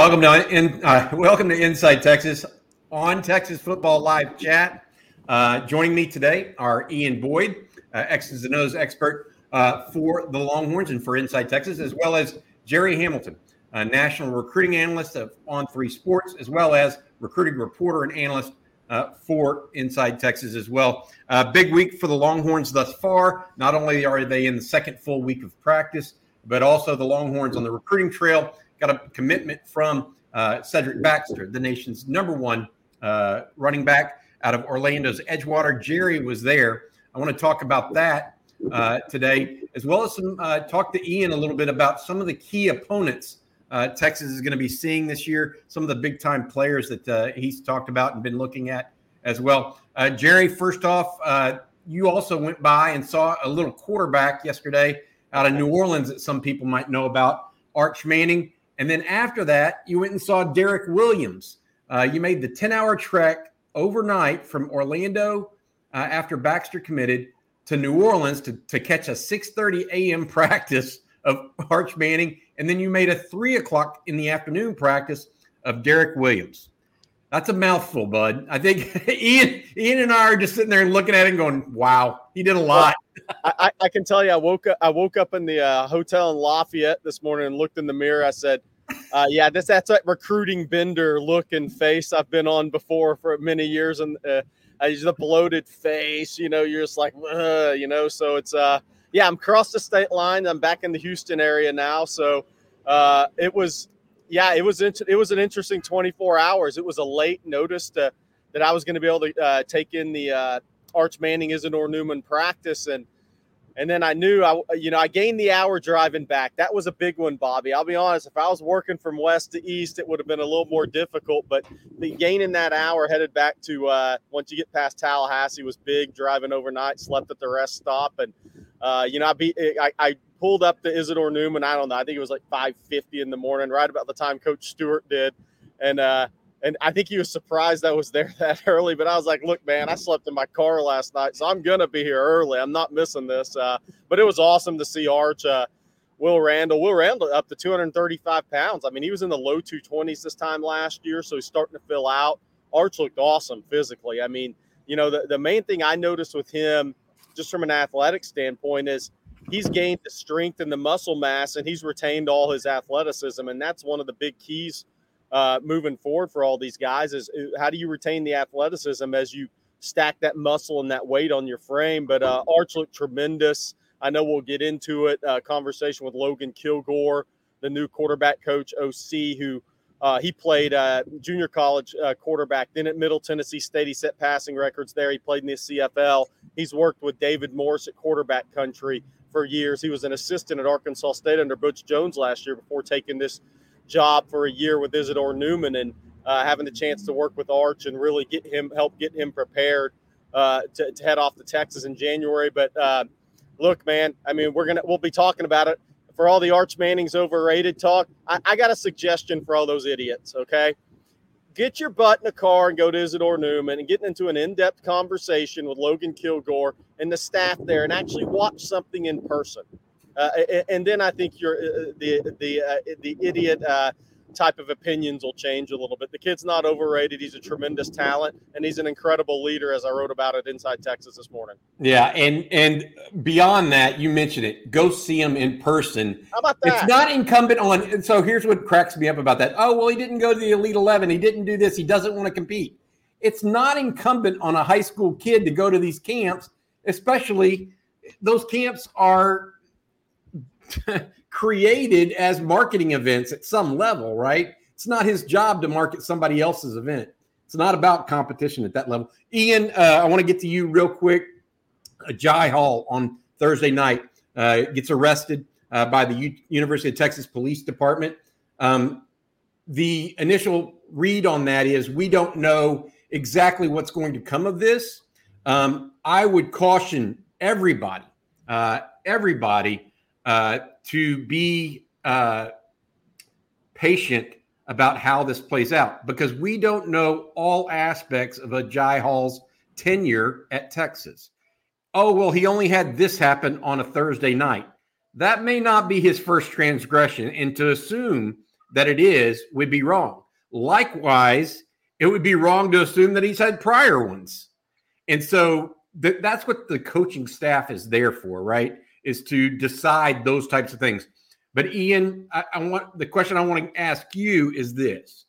Welcome to in, uh, welcome to Inside Texas on Texas Football Live Chat. Uh, joining me today are Ian Boyd, uh, X's and O's expert uh, for the Longhorns and for Inside Texas, as well as Jerry Hamilton, a national recruiting analyst of On Three Sports, as well as recruiting reporter and analyst uh, for Inside Texas as well. Uh, big week for the Longhorns thus far. Not only are they in the second full week of practice, but also the Longhorns on the recruiting trail got a commitment from uh, Cedric Baxter, the nation's number one uh, running back out of Orlando's Edgewater. Jerry was there. I want to talk about that uh, today, as well as some uh, talk to Ian a little bit about some of the key opponents uh, Texas is going to be seeing this year, some of the big time players that uh, he's talked about and been looking at as well. Jerry, first off, you also went by and saw a little quarterback yesterday out of New Orleans that some people might know about, Arch Manning. And then after that, you went and saw Derek Williams. Uh, you made the 10 hour trek overnight from Orlando uh, after Baxter committed to New Orleans to, to catch a 6:30 a.m. practice of Arch Manning, and then you made a three o'clock in the afternoon practice of Derek Williams. That's a mouthful, bud. I think Ian, Ian and I are just sitting there looking at him, going, "Wow, he did a lot." I, I, can tell you, I woke up. I woke up in the uh, hotel in Lafayette this morning and looked in the mirror. I said, uh, yeah, this that's that recruiting bender look and face I've been on before for many years, and uh, the bloated face. You know, you're just like, you know. So it's uh, yeah, I'm across the state line. I'm back in the Houston area now. So uh, it was, yeah, it was it was an interesting 24 hours. It was a late notice to, that I was going to be able to uh, take in the uh, Arch Manning Isidore Newman practice and and then I knew I, you know, I gained the hour driving back. That was a big one, Bobby. I'll be honest. If I was working from west to east, it would have been a little more difficult. But the gaining that hour headed back to uh, once you get past Tallahassee was big. Driving overnight, slept at the rest stop, and uh, you know, I, be, I, I pulled up to Isidore Newman. I don't know. I think it was like 5:50 in the morning, right about the time Coach Stewart did, and uh, and I think he was surprised I was there that early. But I was like, "Look, man, I slept in my car last night, so I'm gonna be here early. I'm not missing this." Uh, but it was awesome to see Arch, uh, Will Randall, Will Randall up to 235 pounds. I mean, he was in the low 220s this time last year, so he's starting to fill out. Arch looked awesome physically. I mean, you know, the, the main thing I noticed with him, just from an athletic standpoint, is he's gained the strength and the muscle mass, and he's retained all his athleticism, and that's one of the big keys uh, moving forward for all these guys is uh, how do you retain the athleticism as you stack that muscle and that weight on your frame. But uh, Arch looked tremendous. I know we'll get into it. Uh, conversation with Logan Kilgore, the new quarterback coach, OC, who uh, he played uh, junior college uh, quarterback. Then at Middle Tennessee State, he set passing records there. He played in the CFL. He's worked with David Morris at quarterback country for years. He was an assistant at Arkansas State under Butch Jones last year before taking this job for a year with Isidore Newman and uh, having the chance to work with Arch and really get him help get him prepared uh, to, to, head off to Texas in January. But uh, look, man, I mean, we're gonna we'll be talking about it for all the Arch Manning's overrated talk. I, I got a suggestion for all those idiots. Okay, get your butt in a car and go to Isidore Newman and get into an in-depth conversation with Logan Kilgore and the staff there, and actually watch something in person. Uh, and then I think you're uh, the the uh, the idiot uh, type of opinions will change a little bit. The kid's not overrated. He's a tremendous talent, and he's an incredible leader, as I wrote about it Inside Texas this morning. Yeah, and and beyond that, you mentioned it. Go see him in person. How about that? It's not incumbent on. And So here's what cracks me up about that. Oh well, he didn't go to the Elite Eleven. He didn't do this. He doesn't want to compete. It's not incumbent on a high school kid to go to these camps, especially those camps are created as marketing events at some level, right? It's not his job to market somebody else's event. It's not about competition at that level. Ian, uh, I want to get to you real quick. Uh, Jai Hall on Thursday night uh, gets arrested uh, by the U- University of Texas Police Department. Um, the initial read on that is we don't know exactly what's going to come of this. Um, I would caution everybody, uh, everybody uh, to be uh, patient about how this plays out because we don't know all aspects of Agiye Hall's tenure at Texas. Oh, well, he only had this happen on a Thursday night. That may not be his first transgression. And to assume that it is would be wrong. Likewise, it would be wrong to assume that he's had prior ones. And so th- that's what the coaching staff is there for, right? Is to decide those types of things. But Ian, I, I want the question I want to ask you is this: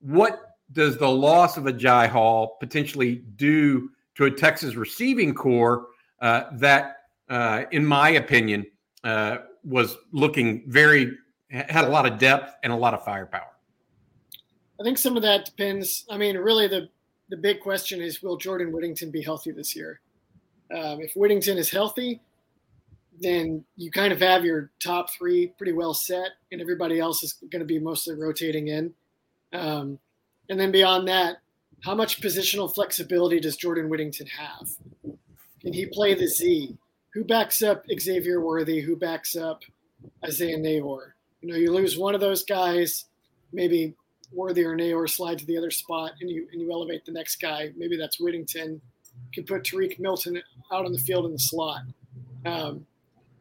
What does the loss of Agiye Hall potentially do to a Texas receiving core uh, that, uh, in my opinion, uh, was looking very had a lot of depth and a lot of firepower? I think some of that depends. I mean, really, the the big question is, will Jordan Whittington be healthy this year? Um, if Whittington is healthy, then you kind of have your top three pretty well set, and everybody else is going to be mostly rotating in. Um, and then beyond that, how much positional flexibility does Jordan Whittington have? Can he play the Z? Who backs up Xavier Worthy? Who backs up Isaiah Neyor? You know, you lose one of those guys, maybe Worthy or Neyor slide to the other spot, and you and you elevate the next guy. Maybe that's Whittington. You can put Tarique Milton out on the field in the slot. Um,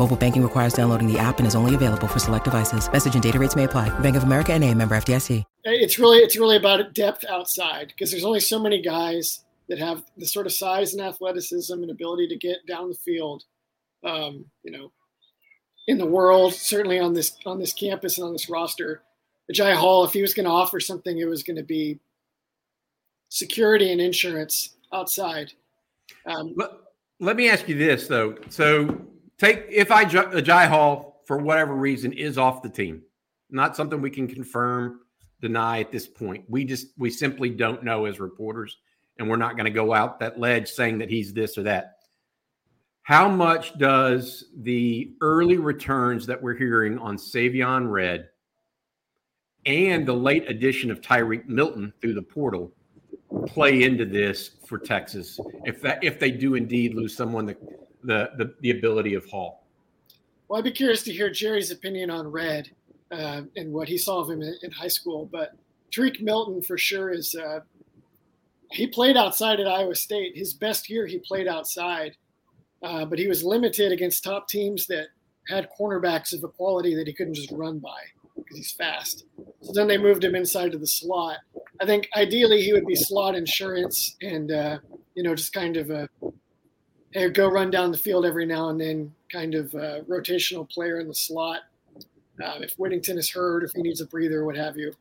Mobile banking requires downloading the app and is only available for select devices. Message and data rates may apply. Bank of America and a member FDIC. It's really, it's really about depth outside because there's only so many guys that have the sort of size and athleticism and ability to get down the field, um, you know, in the world, certainly on this, on this campus and on this roster. Agiye Hall, if he was going to offer something, it was going to be security and insurance outside. Um, let, let me ask you this though. So take if I uh, Jai Hall for whatever reason is off the team, not something we can confirm, deny at this point. We just we simply don't know as reporters, and we're not going to go out that ledge saying that he's this or that. How much does the early returns that we're hearing on Savion Red and the late addition of Tarique Milton through the portal play into this for Texas if that if they do indeed lose someone the the the, the ability of Hall. Well, I'd be curious to hear Jerry's opinion on Red uh, and what he saw of him in, in, high school. But Tarique Milton for sure is uh, he played outside at Iowa State. His best year he played outside, uh, but he was limited against top teams that had cornerbacks of a quality that he couldn't just run by because he's fast. So then they moved him inside to the slot. I think ideally he would be slot insurance and uh, you know just kind of a hey, go run down the field every now and then, kind of a rotational player in the slot. Uh, if Whittington is hurt, if he needs a breather, what have you.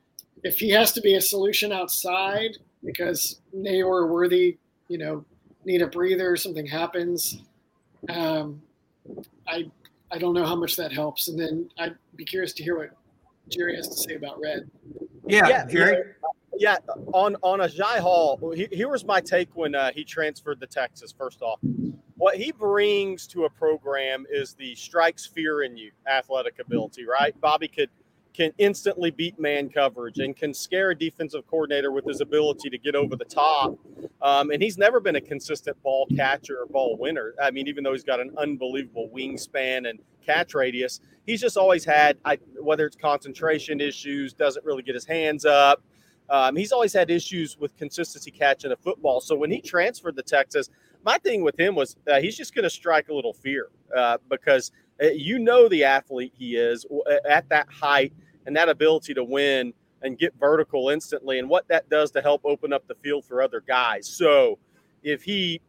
If he has to be a solution outside because Neyor or Worthy, you know, need a breather, something happens, um, I I don't know how much that helps. And then I'd be curious to hear what Jerry has to say about Red. Yeah, yeah Jerry. Yeah, on on Agiye Hall, he, here was my take when uh, he transferred to Texas. First off, what he brings to a program is the strikes fear in you athletic ability. Right, Bobby could can instantly beat man coverage and can scare a defensive coordinator with his ability to get over the top. Um, and he's never been a consistent ball catcher or ball winner. I mean, even though he's got an unbelievable wingspan and catch radius, he's just always had, I, whether it's concentration issues, doesn't really get his hands up. Um, he's always had issues with consistency catching a football. So when he transferred to Texas, my thing with him was uh, he's just going to strike a little fear uh, because uh, you know the athlete he is at that height and that ability to win and get vertical instantly and what that does to help open up the field for other guys. So if he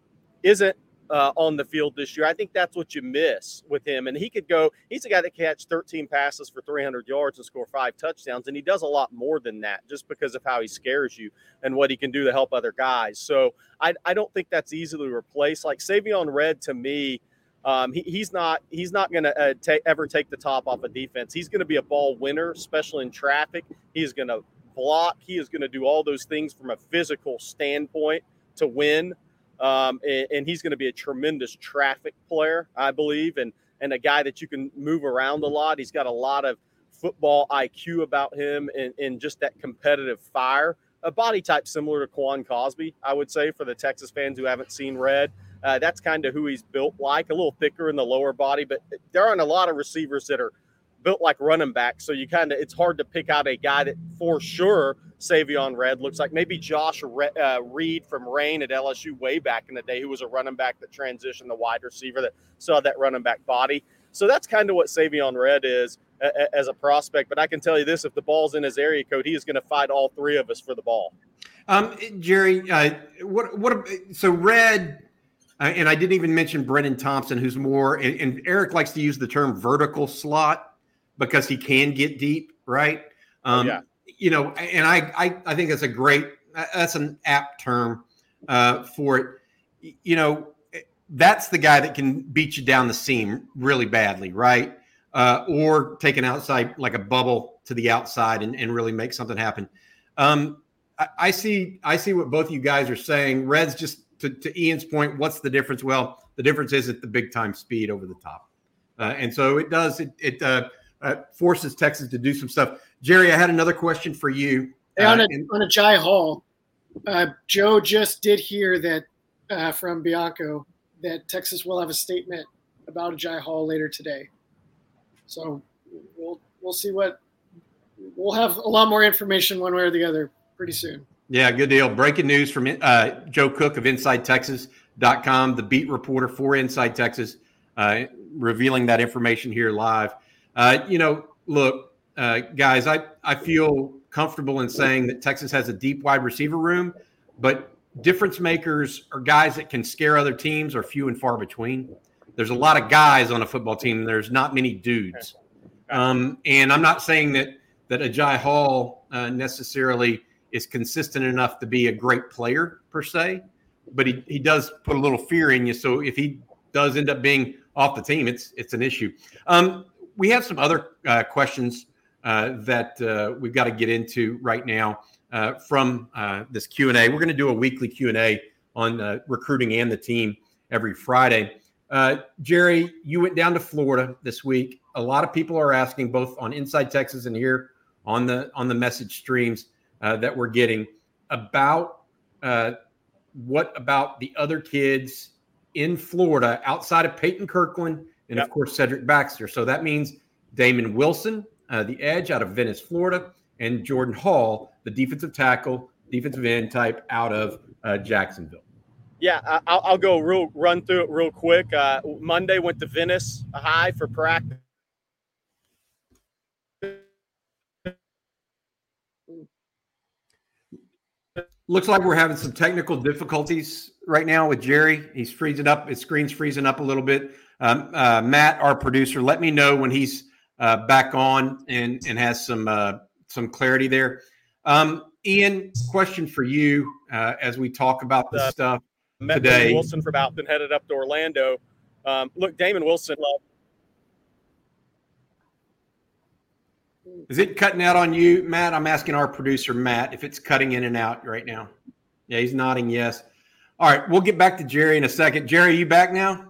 isn't uh, on the field this year, I think that's what you miss with him. And he could go, he's a guy that catch 13 passes for 300 yards and score five touchdowns. And he does a lot more than that just because of how he scares you and what he can do to help other guys. So I, I don't think that's easily replaced. Like Savion Red to me, um, he, he's not he's not going to uh, ta- ever take the top off a of defense. He's going to be a ball winner, especially in traffic. He's going to block. He is going to do all those things from a physical standpoint to win. Um, and, and, he's going to be a tremendous traffic player, I believe, and and a guy that you can move around a lot. He's got a lot of football IQ about him and, and just that competitive fire a body type similar to Quan Cosby, I would say, for the Texas fans who haven't seen Red. Uh, that's kind of who he's built like, a little thicker in the lower body, but there aren't a lot of receivers that are built like running back. So you kind of, it's hard to pick out a guy that for sure Savion Red looks like. Maybe Josh Re- uh, Reed from Rayne at LSU way back in the day, who was a running back that transitioned the wide receiver that saw that running back body. So that's kind of what Savion Red is as a prospect. But I can tell you this: if the ball's in his area code, he is going to fight all three of us for the ball. Um, Jerry, uh, what what? So Red, uh, and I didn't even mention Brenen Thompson, who's more. And, and, Eric likes to use the term vertical slot because he can get deep, right? Um, yeah. You know, and I, I I think that's a great. That's an apt term uh, for it. You know, that's the guy that can beat you down the seam really badly, right? uh, or take an outside like a bubble to the outside and, and really make something happen. Um, I, I, see I see what both you guys are saying. Red's just to, to, Ian's point. What's the difference? Well, the difference is at the big time speed over the top, uh, and so it does it, it uh, uh forces Texas to do some stuff. Jerry, I had another question for you. Hey, on, uh, a, and, on Agiye Hall, uh, Joe just did hear that from Bianco that Texas will have a statement about Agiye Hall later today. So we'll we'll see what we'll have a lot more information one way or the other pretty soon. Yeah, good deal. Breaking news from uh, Joe Cook of InsideTexas.com, the beat reporter for Inside Texas, uh, revealing that information here live. Uh, you know, look, uh, guys, I, I feel comfortable in saying that Texas has a deep wide receiver room, but difference makers or guys that can scare other teams are few and far between there's a lot of guys on a football team. There's not many dudes. Um, and I'm not saying that that Agiye Hall uh, necessarily is consistent enough to be a great player per se, but he, he does put a little fear in you. So if he does end up being off the team, it's it's an issue. Um, we have some other uh, questions uh, that uh, we've got to get into right now uh, from uh, this Q and A. We're going to do a weekly Q and A on recruiting and the team every Friday. Uh, Jerry, you went down to Florida this week. A lot of people are asking, both on Inside Texas and here on the on the message streams uh, that we're getting, about uh, what about the other kids in Florida outside of Peyton Kirkland and yep. of course Cedric Baxter. So that means Damon Wilson, uh, the edge out of Venice, Florida, and Jordan Hall, the defensive tackle, defensive end type out of uh, Jacksonville. Yeah, I'll, I'll, go real run through it real quick. Uh, Monday went to Venice High for practice. Looks like we're having some technical difficulties right now with Jerry. He's freezing up. His screen's freezing up a little bit. Um, uh, Matt, our producer, let me know when he's uh, back on and and has some uh, some clarity there. Um, Ian, question for you uh, as we talk about this stuff met today. Damon Wilson from then headed up to Orlando. Um, look, Damon Wilson. Is it cutting out on you, Matt? I'm asking our producer, Matt, if it's cutting in and out right now. Yeah, he's nodding yes. All right, we'll get back to Jerry in a second. Jerry, you back now?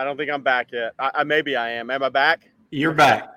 I don't think I'm back yet. I, I maybe I am. Am I back? You're back.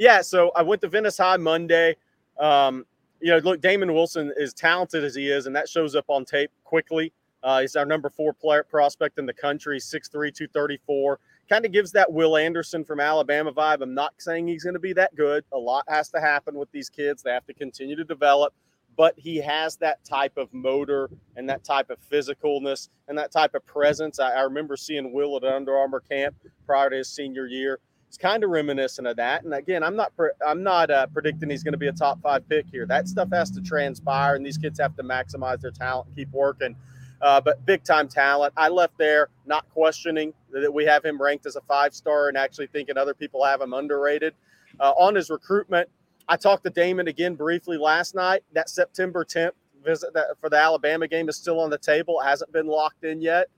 Yeah. So I went to Venice High Monday. Um, you know, look, Damon Wilson is talented as he is, and that shows up on tape quickly. Uh, he's our number four player prospect in the country, 6'3, 234. Kind of gives that Will Anderson from Alabama vibe. I'm not saying he's going to be that good. A lot has to happen with these kids. They have to continue to develop but he has that type of motor and that type of physicalness and that type of presence. I, I remember seeing Will at Under Armour camp prior to his senior year. It's kind of reminiscent of that. And again, I'm not pre- I'm not uh, predicting he's going to be a top five pick here. That stuff has to transpire, and these kids have to maximize their talent, keep working. Uh, but big time talent. I left there not questioning that we have him ranked as a five star and actually thinking other people have him underrated. Uh, on his recruitment, I talked to Damon again briefly last night. That September 10th visit that for the Alabama game is still on the table. It hasn't been locked in yet.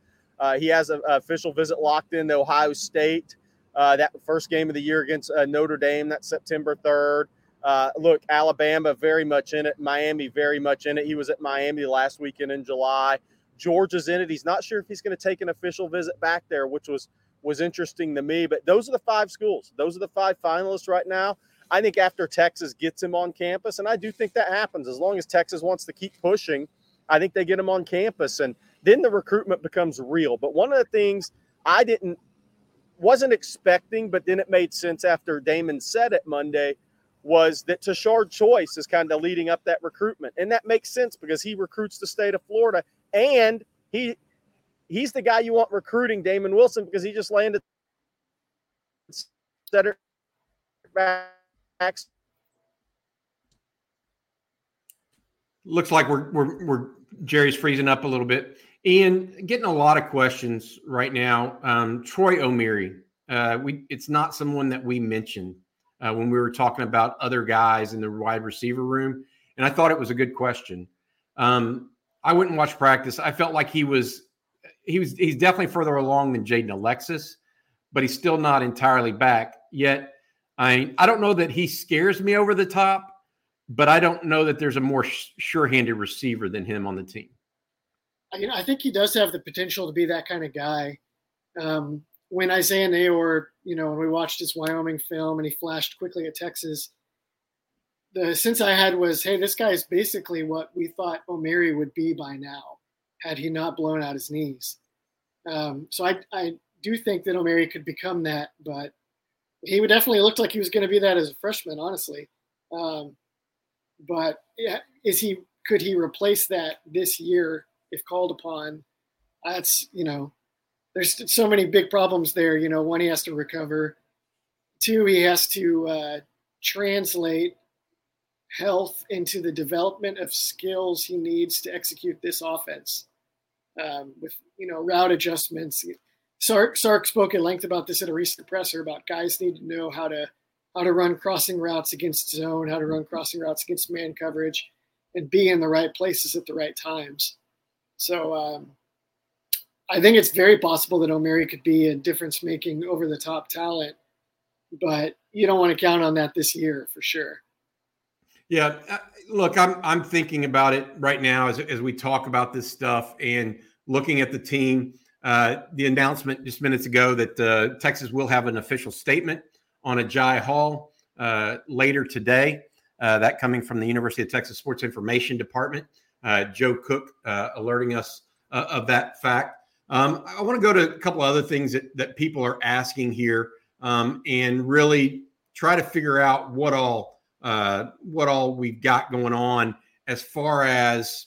Uh, he has an official visit locked in to Ohio State. Uh, that first game of the year against uh, Notre Dame, that's September 3rd. Uh, look, Alabama very much in it. Miami very much in it. He was at Miami last weekend in July. Georgia's in it. He's not sure if he's going to take an official visit back there, which was was interesting to me. But those are the five schools. Those are the five finalists right now. I think after Texas gets him on campus, and I do think that happens as long as Texas wants to keep pushing, I think they get him on campus. And then the recruitment becomes real. But one of the things I didn't wasn't expecting, but then it made sense after Damon said it Monday was that Tashard Choice is kind of leading up that recruitment. And that makes sense because he recruits the state of Florida and he he's the guy you want recruiting Damon Wilson because he just landed center backs. Looks like we're, we're, we're Jerry's freezing up a little bit. Ian, getting a lot of questions right now. Um, Troy Omeire, uh, we it's not someone that we mentioned uh, when we were talking about other guys in the wide receiver room, and I thought it was a good question. Um, I wouldn't watch practice. I felt like he was he was he's definitely further along than Jaden Alexis, but he's still not entirely back yet. I I don't know that he scares me over the top, but I don't know that there's a more sure-handed receiver than him on the team. I, think he does have the potential to be that kind of guy. Um, when Isaiah Neyor, you know, when we watched his Wyoming film and he flashed quickly at Texas, the sense I had was, hey, this guy is basically what we thought Omeire would be by now, had he not blown out his knees. Um, so I, I do think that Omeire could become that, but he would definitely looked like he was going to be that as a freshman, honestly. Um, but is he? Could he replace that this year? if called upon. That's you know, there's so many big problems there. You know, one he has to recover. Two, he has to uh, translate health into the development of skills he needs to execute this offense. Um, with you know route adjustments. Sark, Sark spoke at length about this at a recent presser about guys need to know how to how to run crossing routes against zone, how to run crossing routes against man coverage, and be in the right places at the right times. So um, I think it's very possible that Omeire could be a difference making over the top talent, but you don't want to count on that this year for sure. Yeah, uh, look, I'm I'm thinking about it right now as as we talk about this stuff and looking at the team. Uh, the announcement just minutes ago that uh, Texas will have an official statement on Agiye Hall uh, later today. Uh, that coming from the University of Texas Sports Information Department uh, Joe Cook alerting us of that fact. Um, I want to go to a couple of other things that, that people are asking here um, and really try to figure out what all what all we've got going on as far as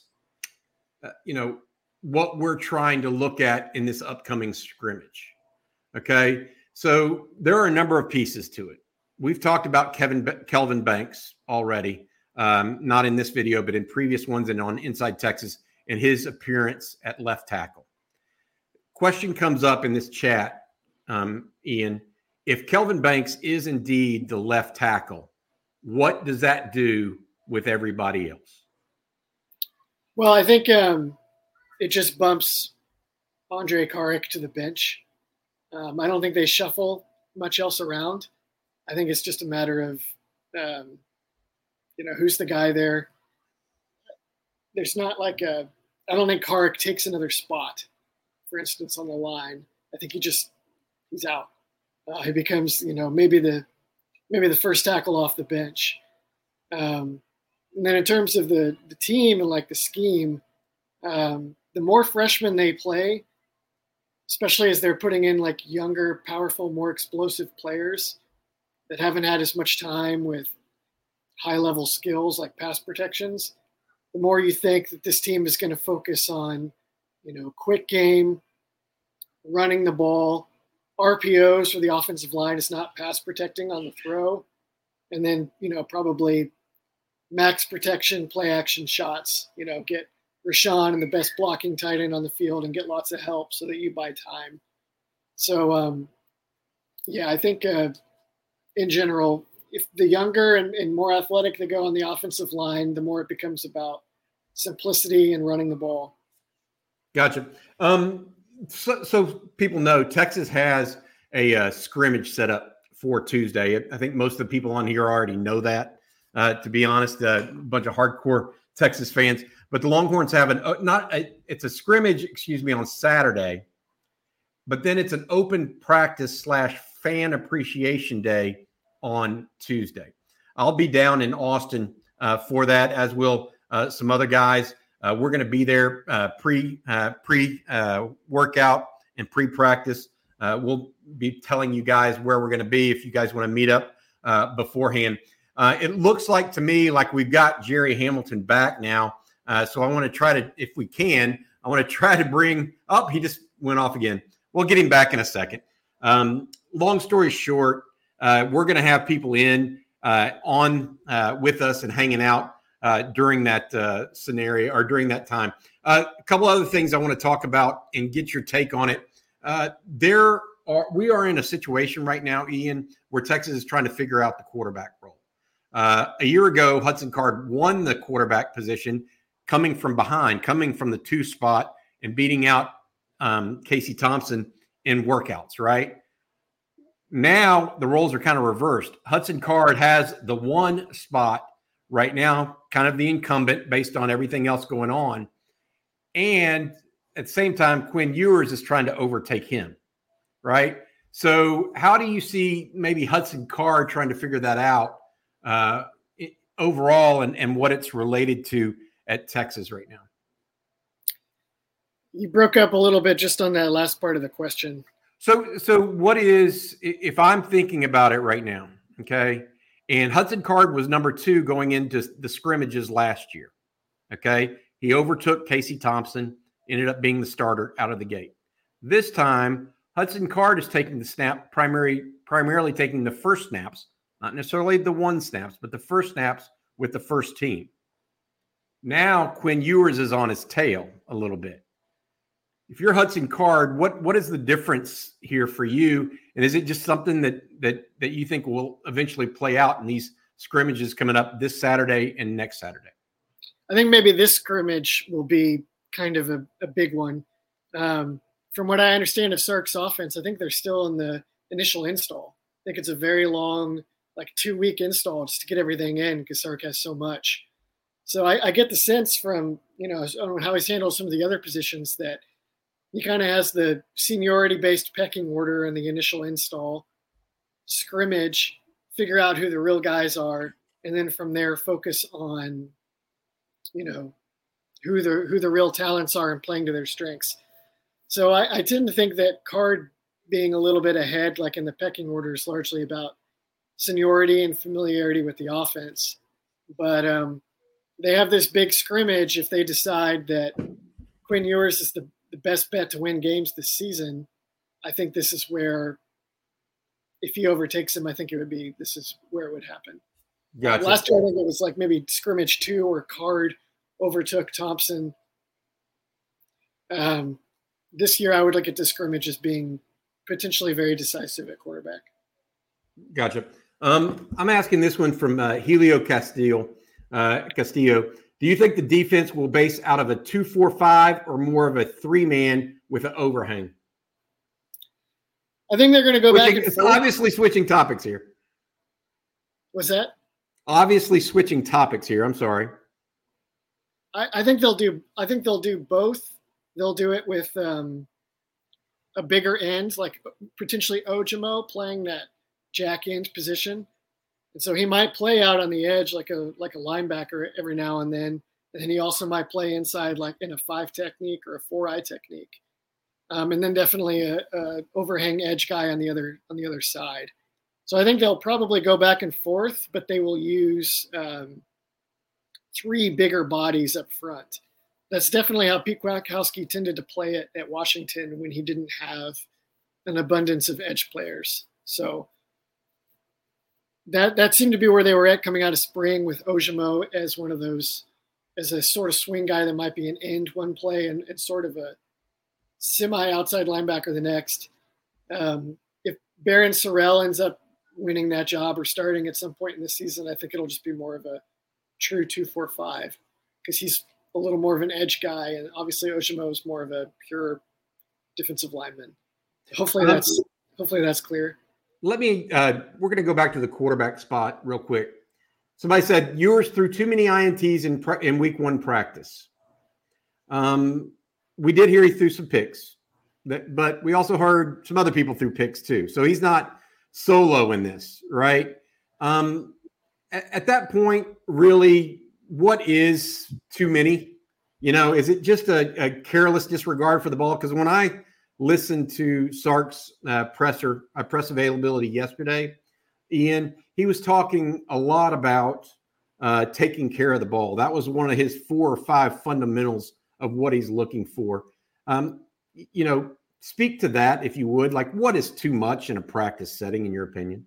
you know what we're trying to look at in this upcoming scrimmage. Okay, so there are a number of pieces to it. We've talked about Kevin Kelvin Banks already um, not in this video, but in previous ones and on Inside Texas, and his appearance at left tackle. Question comes up in this chat, um, Ian. If Kelvin Banks is indeed the left tackle, what does that do with everybody else? Well, I think um, it just bumps Andrej Karic to the bench. Um, I don't think they shuffle much else around. I think it's just a matter of um, you know, who's the guy there? There's not like a, I don't think Karic takes another spot, for instance, on the line. I think he just, he's out. Uh, he becomes, you know, maybe the, maybe the first tackle off the bench. Um, and then in terms of the, the team and like the scheme, um, the more freshmen they play, especially as they're putting in like younger, powerful, more explosive players that haven't had as much time with high level skills like pass protections, the more you think that this team is going to focus on, you know, quick game, running the ball, RPOs for the offensive line is not pass protecting on the throw, and then you know probably max protection, play action shots. You know, get Rashawn and the best blocking tight end on the field and get lots of help so that you buy time. So um, yeah, I think uh, in general, if the younger and, and more athletic they go on the offensive line, the more it becomes about simplicity and running the ball. Gotcha. Um, so, so people know Texas has a uh, scrimmage set up for Tuesday. I think most of the people on here already know that. Uh, to be honest, uh, a bunch of hardcore Texas fans. But the Longhorns have an uh, not a, it's a scrimmage, excuse me, on Saturday, but then it's an open practice slash fan appreciation day on Tuesday. I'll be down in Austin uh, for that, as will uh, some other guys. Uh, we're going to be there uh, pre uh, pre workout and pre practice. we'll be telling you guys where we're going to be if you guys want to meet up beforehand. it looks like to me like we've got Jerry Hamilton back now. So I want to try to, if we can, I want to try to bring up. Oh, he just went off again. We'll get him back in a second. Um, long story short, uh, we're going to have people in uh, on uh, with us and hanging out uh, during that uh, scenario or during that time. Uh, a couple other things I want to talk about and get your take on it. there are we are in a situation right now, Ian, where Texas is trying to figure out the quarterback role. a year ago, Hudson Card won the quarterback position, coming from behind, coming from the two spot, and beating out um, Casey Thompson in workouts. Right now the roles are kind of reversed. Hudson Card has the one spot right now, kind of the incumbent based on everything else going on. And at the same time, Quinn Ewers is trying to overtake him, right? So, how do you see maybe Hudson Card trying to figure that out uh, overall and, and what it's related to at Texas right now? You broke up a little bit just on that last part of the question. So, so what is if I'm thinking about it right now? Okay, and Hudson Card was number two going into the scrimmages last year. Okay, he overtook Casey Thompson, ended up being the starter out of the gate. This time, Hudson Card is taking the snap, primary primarily taking the first snaps, not necessarily the one snaps, but the first snaps with the first team. Now Quinn Ewers is on his tail a little bit if you're Hudson Card, what what is the difference here for you? And is it just something that that that you think will eventually play out in these scrimmages coming up this Saturday and next Saturday? I think maybe this scrimmage will be kind of a, a big one. Um, from what I understand of Sark's offense, I think they're still in the initial install. I think it's a very long, like two week install just to get everything in because Sark has so much. So I, I get the sense from you know how he's handled some of the other positions that he kind of has the seniority based pecking order in the initial install, scrimmage, figure out who the real guys are, and then from there focus on, you know, who the who the real talents are and playing to their strengths. So I, I tend to think that Card being a little bit ahead, like in the pecking order, is largely about seniority and familiarity with the offense. But um, they have this big scrimmage if they decide that Quinn Ewers is the the best bet to win games this season, I think this is where, if he overtakes him, I think it would be this is where it would happen. Gotcha. last year, I think it was like maybe scrimmage two or Card overtook Thompson. Um, this year, I would look at the scrimmage as being potentially very decisive at quarterback. Gotcha. Um, I'm asking this one from uh, Helio Castillo. Uh, Castillo. Do you think the defense will base out of a two-four-five or more of a three-man with an overhang? I think they're going to go back. It's obviously switching topics here. What's that? Obviously switching topics here. I'm sorry. I, I think they'll do. I think they'll do both. They'll do it with um, a bigger end, like potentially Ojomo playing that jack end position, and so he might play out on the edge like a like a linebacker every now and then. And then he also might play inside like in a five technique or a four eye technique. Um, and then definitely a, a, overhang edge guy on the other on the other side. So I think they'll probably go back and forth, but they will use um, three bigger bodies up front. That's definitely how Pete Kwiatkowski tended to play it at Washington when he didn't have an abundance of edge players. So that that seemed to be where they were at coming out of spring with Ojomo as one of those as a sort of swing guy that might be an end one play and, and sort of a semi outside linebacker the next. Um, if Barryn Sorrell ends up winning that job or starting at some point in the season. I think it'll just be more of a true two four five because he's a little more of an edge guy, and obviously Ojomo is more of a pure defensive lineman. Hopefully that's hopefully that's clear. Let me. Uh, we're going to go back to the quarterback spot real quick. Somebody said Ewers threw too many ints in pre- in week one practice. Um, we did hear he threw some picks, but, but we also heard some other people threw picks too. So he's not solo in this, right? Um, at, at that point, really, what is too many? You know, is it just a, a careless disregard for the ball? Because when I listened to Sark's uh, presser uh, press availability yesterday, Ian, he was talking a lot about uh, taking care of the ball. That was one of his four or five fundamentals of what he's looking for. Um, you know, speak to that if you would. Like, what is too much in a practice setting, in your opinion?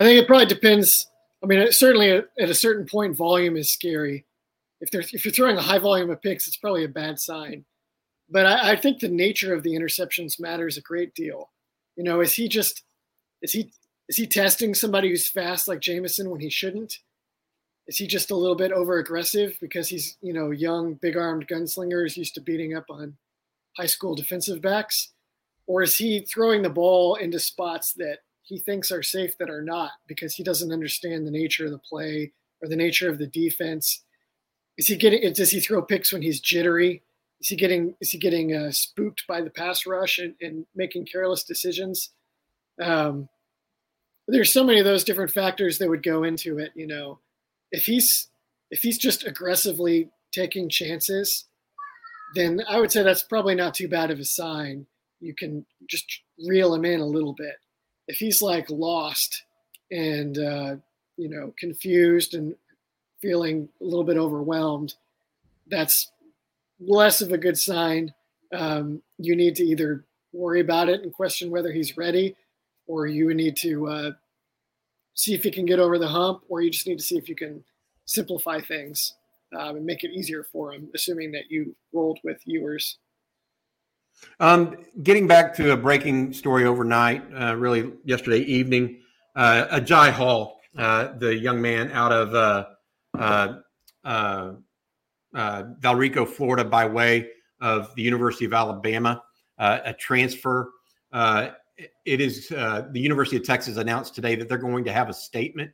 I think it probably depends. I mean, certainly at, a certain point, volume is scary. If there's if you're throwing a high volume of picks, it's probably a bad sign. But I, I think the nature of the interceptions matters a great deal. You know, is he just is he is he testing somebody who's fast like Jamison when he shouldn't? Is he just a little bit over aggressive because he's you know young, big armed gunslinger is used to beating up on high school defensive backs, or is he throwing the ball into spots that he thinks are safe that are not because he doesn't understand the nature of the play or the nature of the defense. Is he getting? Does he throw picks when he's jittery? Is he getting? Is he getting uh, spooked by the pass rush and, and making careless decisions? Um, there's so many of those different factors that would go into it. You know, if he's if he's just aggressively taking chances, then I would say that's probably not too bad of a sign. You can just reel him in a little bit if he's like lost and uh, you know confused and feeling a little bit overwhelmed, that's less of a good sign. Um, you need to either worry about it and question whether he's ready, or you need to uh, see if he can get over the hump, or you just need to see if you can simplify things um, and make it easier for him, assuming that you rolled with Ewers. Um, getting back to a breaking story overnight, uh, really yesterday evening, uh, Agiye Hall, uh, the young man out of uh, uh, uh, Valrico, Florida, by way of the University of Alabama, a transfer. it is the University of Texas announced today that they're going to have a statement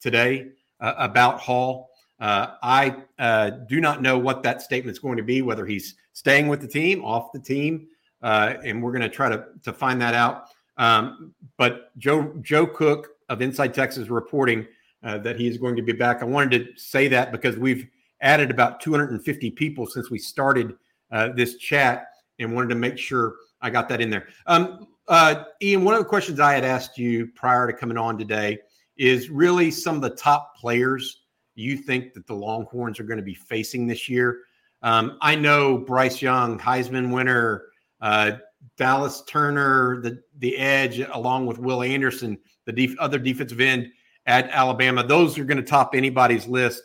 today about Hall. Uh, I uh, do not know what that statement is going to be, whether he's staying with the team, off the team, uh, and we're going to try to to find that out. Um, but Joe Joe Cook of Inside Texas reporting uh, that he is going to be back. I wanted to say that because we've added about 250 people since we started uh, this chat, and wanted to make sure I got that in there. Um, uh, Ian, one of the questions I had asked you prior to coming on today is really some of the top players you think that the Longhorns are going to be facing this year. Um, I know Bryce Young, Heisman winner, uh, Dallas Turner, the the edge, along with Will Anderson, the def- other defensive end at Alabama. Those are going to top anybody's list.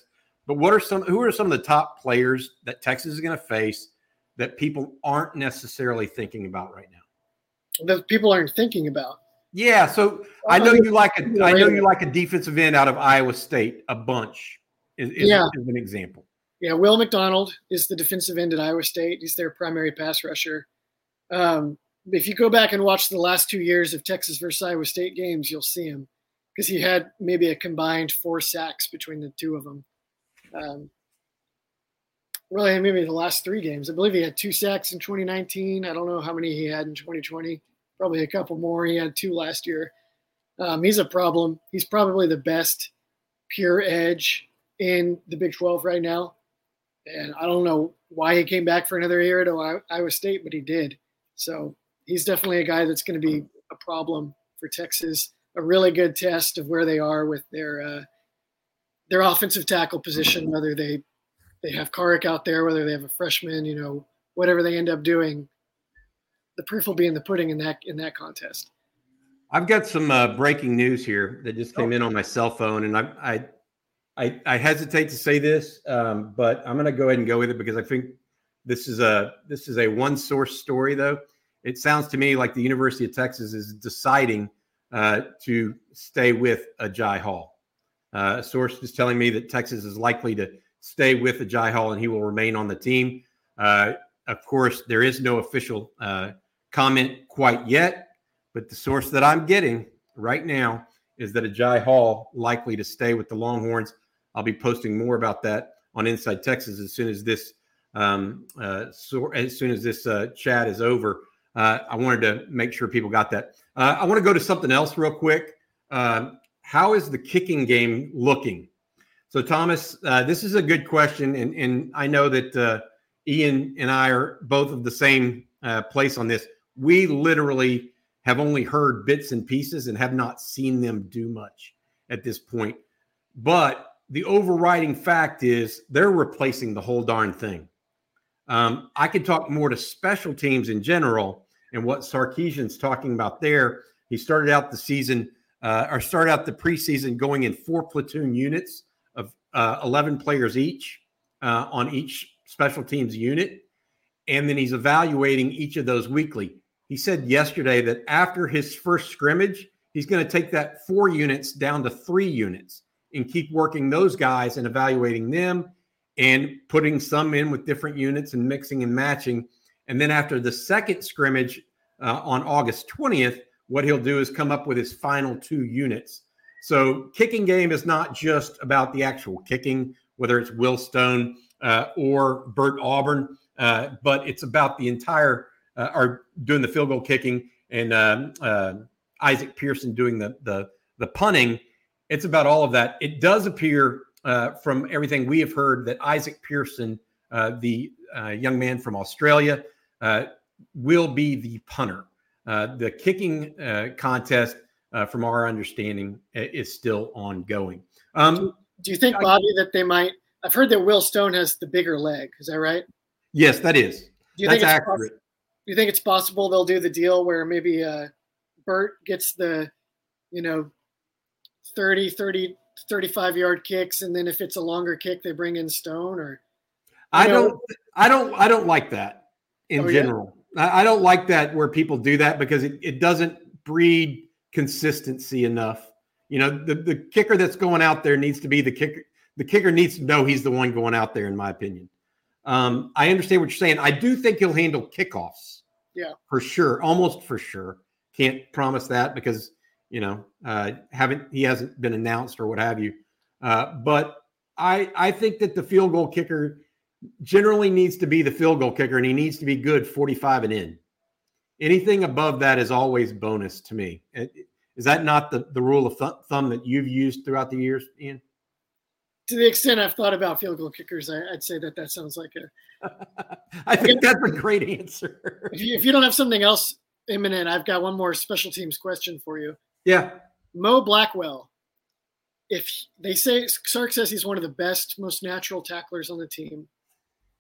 But what are some? Who are some of the top players that Texas is going to face that people aren't necessarily thinking about right now? That people aren't thinking about. Yeah, so I know you like a I know you like a defensive end out of Iowa State a bunch. Is, is, yeah. is an example. Yeah, Will McDonald is the defensive end at Iowa State. He's their primary pass rusher. Um, if you go back and watch the last two years of Texas versus Iowa State games, you'll see him because he had maybe a combined four sacks between the two of them. Um, really, maybe the last three games. I believe he had two sacks in 2019. I don't know how many he had in 2020. Probably a couple more. He had two last year. Um, he's a problem. He's probably the best pure edge in the Big 12 right now. And I don't know why he came back for another year to Iowa State, but he did. So he's definitely a guy that's going to be a problem for Texas. a really good test of where they are with their uh, their offensive tackle position, whether they they have Karic out there, whether they have a freshman, you know, whatever they end up doing. The proof will be in the pudding in that in that contest. I've got some uh, breaking news here that just came in on my cell phone, and I I I, I hesitate to say this, um, but I'm going to go ahead and go with it because I think this is a this is a one source story. Though it sounds to me like the University of Texas is deciding uh, to stay with Agiye Hall. Uh, a source is telling me that Texas is likely to stay with Agiye Hall and he will remain on the team. Uh, of course, there is no official uh, comment quite yet, but the source that I'm getting right now is that Agiye Hall likely to stay with the Longhorns. I'll be posting more about that on Inside Texas as soon as this um, uh, so as soon as this uh, chat is over. Uh, I wanted to make sure people got that. Uh, I want to go to something else real quick. Um, how is the kicking game looking? So, Thomas, uh, this is a good question, and, and I know that uh, Ian and I are both of the same place on this. We literally have only heard bits and pieces and have not seen them do much at this point. But the overriding fact is they're replacing the whole darn thing. Um, I could talk more to special teams in general and what Sarkisian's talking about there. He started out the season uh, or started out the preseason going in four platoon units of uh, 11 players each uh, on each special teams unit. And then he's evaluating each of those weekly. He said yesterday that after his first scrimmage, he's going to take that four units down to three units and keep working those guys and evaluating them and putting some in with different units and mixing and matching. And then after the second scrimmage uh, on August 20th, what he'll do is come up with his final two units. So, kicking game is not just about the actual kicking, whether it's Will Stone uh, or Bert Auburn, uh, but it's about the entire, uh, or doing the field goal kicking and um, uh, Isaac Pearson doing the the the punting it's about all of that. It does appear uh, from everything we have heard that Isaac Pearson, uh, the uh, young man from Australia, uh, will be the punter. Uh, the kicking uh, contest, from our understanding, is still ongoing. Um, do you think, Bobby, that they might? I've heard that Will Stone has the bigger leg. Is that right? Yes, that is. Do you That's think accurate. do you think it's possible they'll do the deal where maybe Bert gets the, you know, 30, 30, 35 yard kicks, and then if it's a longer kick, they bring in Stone or. I know, don't. I don't. I don't like that in oh, general. Yeah? I don't like that where people do that because it, it doesn't breed consistency enough. You know, the, the kicker that's going out there needs to be the kicker. The kicker needs to know he's the one going out there, in my opinion. Um, I understand what you're saying. I do think he'll handle kickoffs. Yeah, for sure, almost for sure. Can't promise that because you know, uh, haven't he hasn't been announced or what have you. Uh, but I I think that the field goal kicker generally needs to be the field goal kicker, and he needs to be good 45 and in. Anything above that is always bonus to me. Is that not the, the rule of th- thumb that you've used throughout the years, Ian? To the extent I've thought about field goal kickers, I, would say that that sounds like a. I think that's a great answer. If you, if you don't have something else imminent, I've got one more special teams question for you. Yeah. Mo Blackwell. If they say Sark says he's one of the best, most natural tacklers on the team.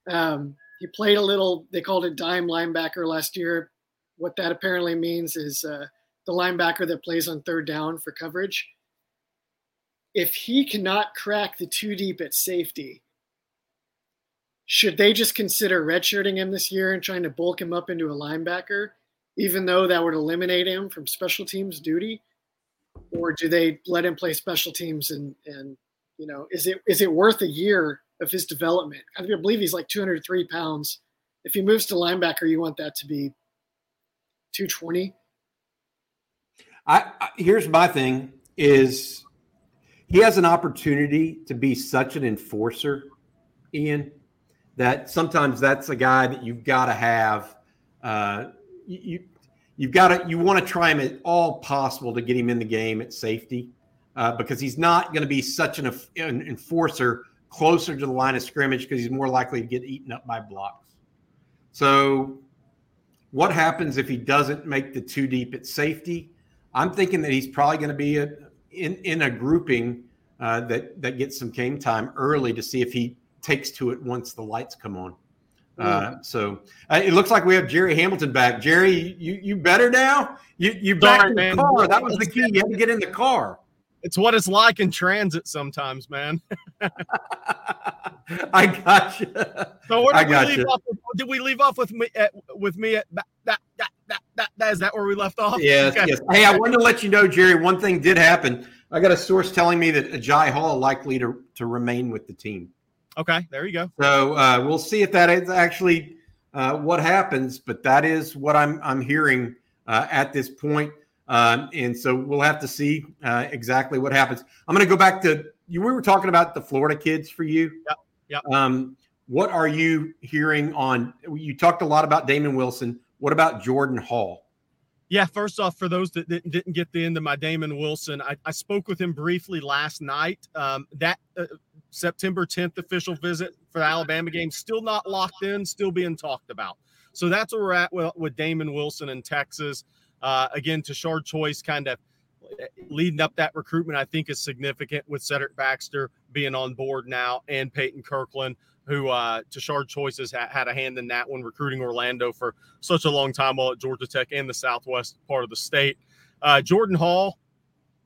Um, he played a little. They called it dime linebacker last year. What that apparently means is uh, the linebacker that plays on third down for coverage. If he cannot crack the two deep at safety, should they just consider redshirting him this year and trying to bulk him up into a linebacker, even though that would eliminate him from special teams duty? Or do they let him play special teams and and you know is it is it worth a year of his development? I believe he's like 203 pounds. If he moves to linebacker, you want that to be 220. I, here's my thing is he has an opportunity to be such an enforcer, Ian, that sometimes that's a guy that you've got to have. Uh, you, you've got to you want to try him at all possible to get him in the game at safety uh, because he's not going to be such an, an, enforcer closer to the line of scrimmage because he's more likely to get eaten up by blocks. So, what happens if he doesn't make the two deep at safety? I'm thinking that he's probably going to be a, in in a grouping uh, that that gets some game time early to see if he takes to it once the lights come on. Uh, so uh, it looks like we have Jerry Hamilton back. Jerry, you you better now? You you back in the man. car? That was the key. You had to get in the car. It's what it's like in transit sometimes, man. I got you. So where I did we leave you. off? With, did we leave off with me at, with me at that, that, that, that, that, that? Is that where we left off? Yes, Okay. yes. Hey, I wanted to let you know, Jerry. One thing did happen. I got a source telling me that Agiye Hall likely to to remain with the team. Okay, there you go. So uh, we'll see if that is actually uh, what happens. But that is what I'm I'm hearing uh, at this point. Um, and so we'll have to see uh, exactly what happens. I'm going to go back to you. We were talking about the Florida kids for you. Yep, yep. Um, what are you hearing on? You talked a lot about Damon Wilson. What about Jordan Hall? Yeah, first off, for those that didn't, didn't get the end of my Damon Wilson, I, I spoke with him briefly last night. Um, that uh, September 10th official visit for the Alabama game still not locked in, still being talked about. So that's where we're at with, with Damon Wilson in Texas. Uh, again, Tashard Choice kind of leading up that recruitment, I think is significant with Cedric Baxter being on board now and Peyton Kirkland, who uh, Tashard Choice has ha- had a hand in that one, recruiting Orlando for such a long time while at Georgia Tech and the Southwest part of the state. Uh, Jordan Hall,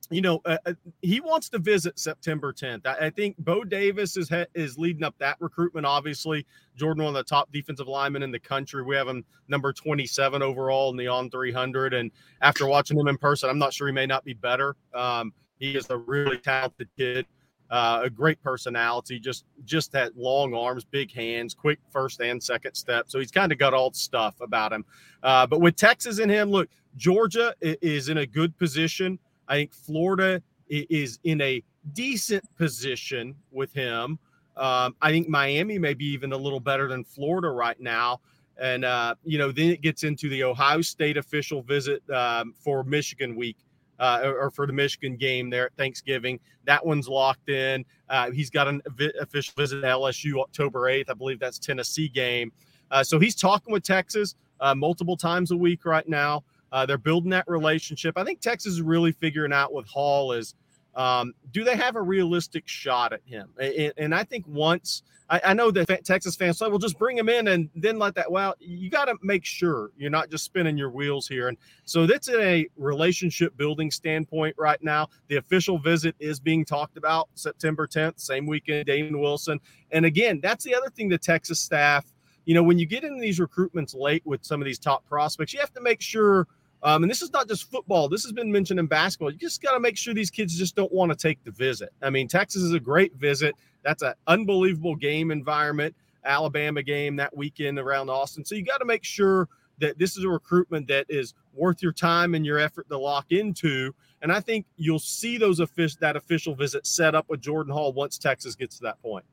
you know, uh, uh, he wants to visit September 10th. I, I think Bo Davis is he- is leading up that recruitment. Obviously, Jordan, one of the top defensive linemen in the country. We have him number 27 overall in the on 300. And after watching him in person, I'm not sure he may not be better. Um, he is a really talented kid, uh, a great personality, just just that long arms, big hands, quick first and second step. So he's kind of got all the stuff about him. Uh, but with Texas in him, look, Georgia is in a good position. I think Florida is in a decent position with him. Um, I think Miami may be even a little better than Florida right now. And, uh, you know, then it gets into the Ohio State official visit um, for Michigan week uh, or, or for the Michigan game there at Thanksgiving. That one's locked in. Uh, he's got an official visit to LSU October 8th. I believe that's Tennessee game. Uh, so he's talking with Texas uh, multiple times a week right now. Uh, they're building that relationship. I think Texas is really figuring out with Hall is um, do they have a realistic shot at him? And, and I think once I, I know that Texas fans say, "Well, just bring him in and then let that." Well, you got to make sure you're not just spinning your wheels here. And so that's in a relationship building standpoint right now. The official visit is being talked about September 10th, same weekend. Damon Wilson, and again, that's the other thing the Texas staff. You know, when you get into these recruitments late with some of these top prospects, you have to make sure um, and this is not just football. This has been mentioned in basketball. You just got to make sure these kids just don't want to take the visit. I mean, Texas is a great visit. That's an unbelievable game environment. Alabama game that weekend around Austin. So you got to make sure that this is a recruitment that is worth your time and your effort to lock into. And I think you'll see those official that official visit set up with Jordan Hall once Texas gets to that point.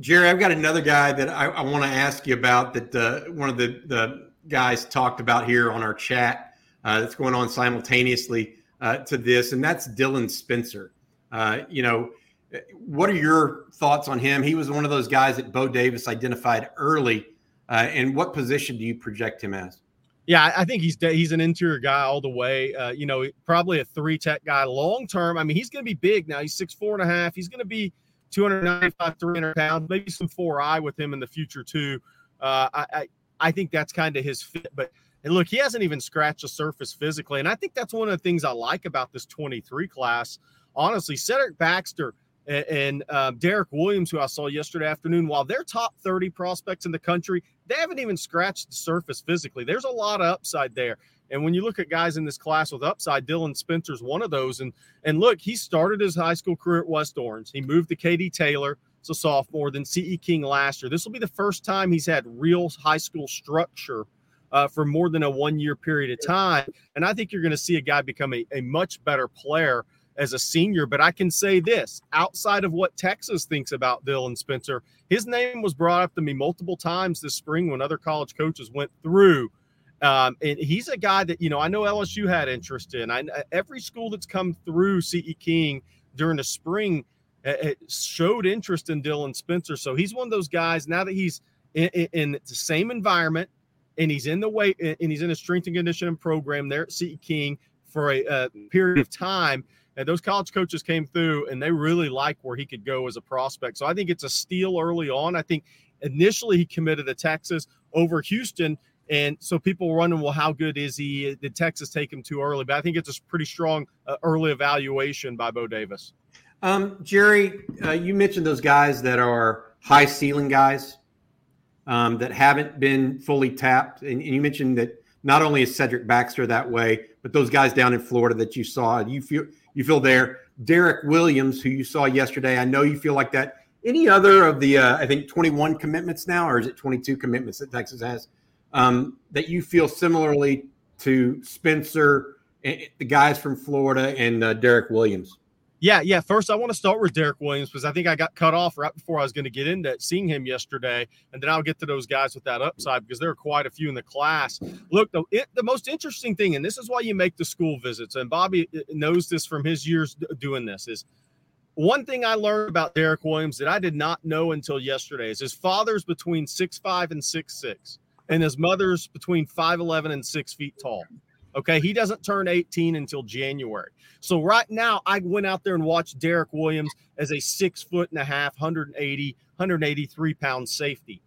Jerry, I've got another guy that I, I want to ask you about that uh, one of the, the guys talked about here on our chat uh, that's going on simultaneously uh, to this, and that's Dylan Spencer. Uh, you know, what are your thoughts on him? He was one of those guys that Bo Davis identified early. Uh, and what position do you project him as? Yeah, I think he's he's an interior guy all the way. Uh, you know, probably a three tech guy long term. I mean, he's going to be big now. He's six four and a half. He's going to be 295, 300 pounds, maybe some four eye with him in the future too. Uh, I, I I think that's kind of his fit. But and look, he hasn't even scratched the surface physically, and I think that's one of the things I like about this 23 class. Honestly, Cedric Baxter and, and uh, Derek Williams, who I saw yesterday afternoon, while they're top 30 prospects in the country, they haven't even scratched the surface physically. There's a lot of upside there. And when you look at guys in this class with upside, Dylan Spencer's one of those. And and look, he started his high school career at West Orange. He moved to KD Taylor, so sophomore, then CE King last year. This will be the first time he's had real high school structure uh, for more than a one year period of time. And I think you're going to see a guy become a, a much better player as a senior. But I can say this outside of what Texas thinks about Dylan Spencer, his name was brought up to me multiple times this spring when other college coaches went through. Um, and he's a guy that, you know, I know LSU had interest in. I, every school that's come through CE King during the spring uh, showed interest in Dylan Spencer. So he's one of those guys now that he's in, in, in the same environment and he's in the weight and he's in a strength and conditioning program there at CE King for a, a period of time. And those college coaches came through and they really like where he could go as a prospect. So I think it's a steal early on. I think initially he committed to Texas over Houston. And so people were wondering, well, how good is he? Did Texas take him too early? But I think it's a pretty strong uh, early evaluation by Bo Davis. Um, Jerry, uh, you mentioned those guys that are high ceiling guys um, that haven't been fully tapped. And, and, you mentioned that not only is Cedric Baxter that way, but those guys down in Florida that you saw, you feel you feel there. Derek Williams, who you saw yesterday, I know you feel like that. Any other of the uh, I think 21 commitments now, or is it 22 commitments that Texas has um, that you feel similarly to Spencer, the guys from Florida, and uh, Derek Williams? Yeah, yeah. First, I want to start with Derek Williams because I think I got cut off right before I was going to get into seeing him yesterday, and then I'll get to those guys with that upside because there are quite a few in the class. Look, the it, the most interesting thing, and this is why you make the school visits, and Bobby uh, knows this from his years doing this, is one thing I learned about Derek Williams that I did not know until yesterday is his father's between six five and six six, and his mother's between five eleven and six feet tall. Okay. He doesn't turn 18 until January. So right now, I went out there and watched Derek Williams as a six foot and a half, 180, 183 pound safety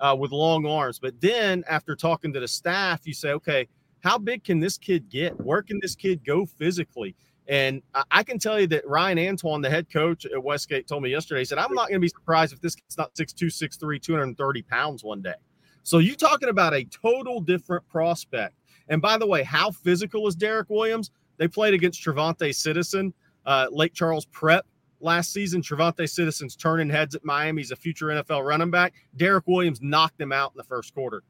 uh, with long arms. But then after talking to the staff, you say, okay, how big can this kid get? Where can this kid go physically? And I can tell you that Ryan Antoine, the head coach at Westgate, told me yesterday, he said, I'm not going to be surprised if this kid's not 6'2, 6'3, 230 pounds one day. So you're talking about a total different prospect. And by the way, how physical is Derek Williams? They played against TreVonte Citizen, uh, Lake Charles Prep last season. TreVonte Citizen's turning heads at Miami. He's a future NFL running back. Derek Williams knocked him out in the first quarter.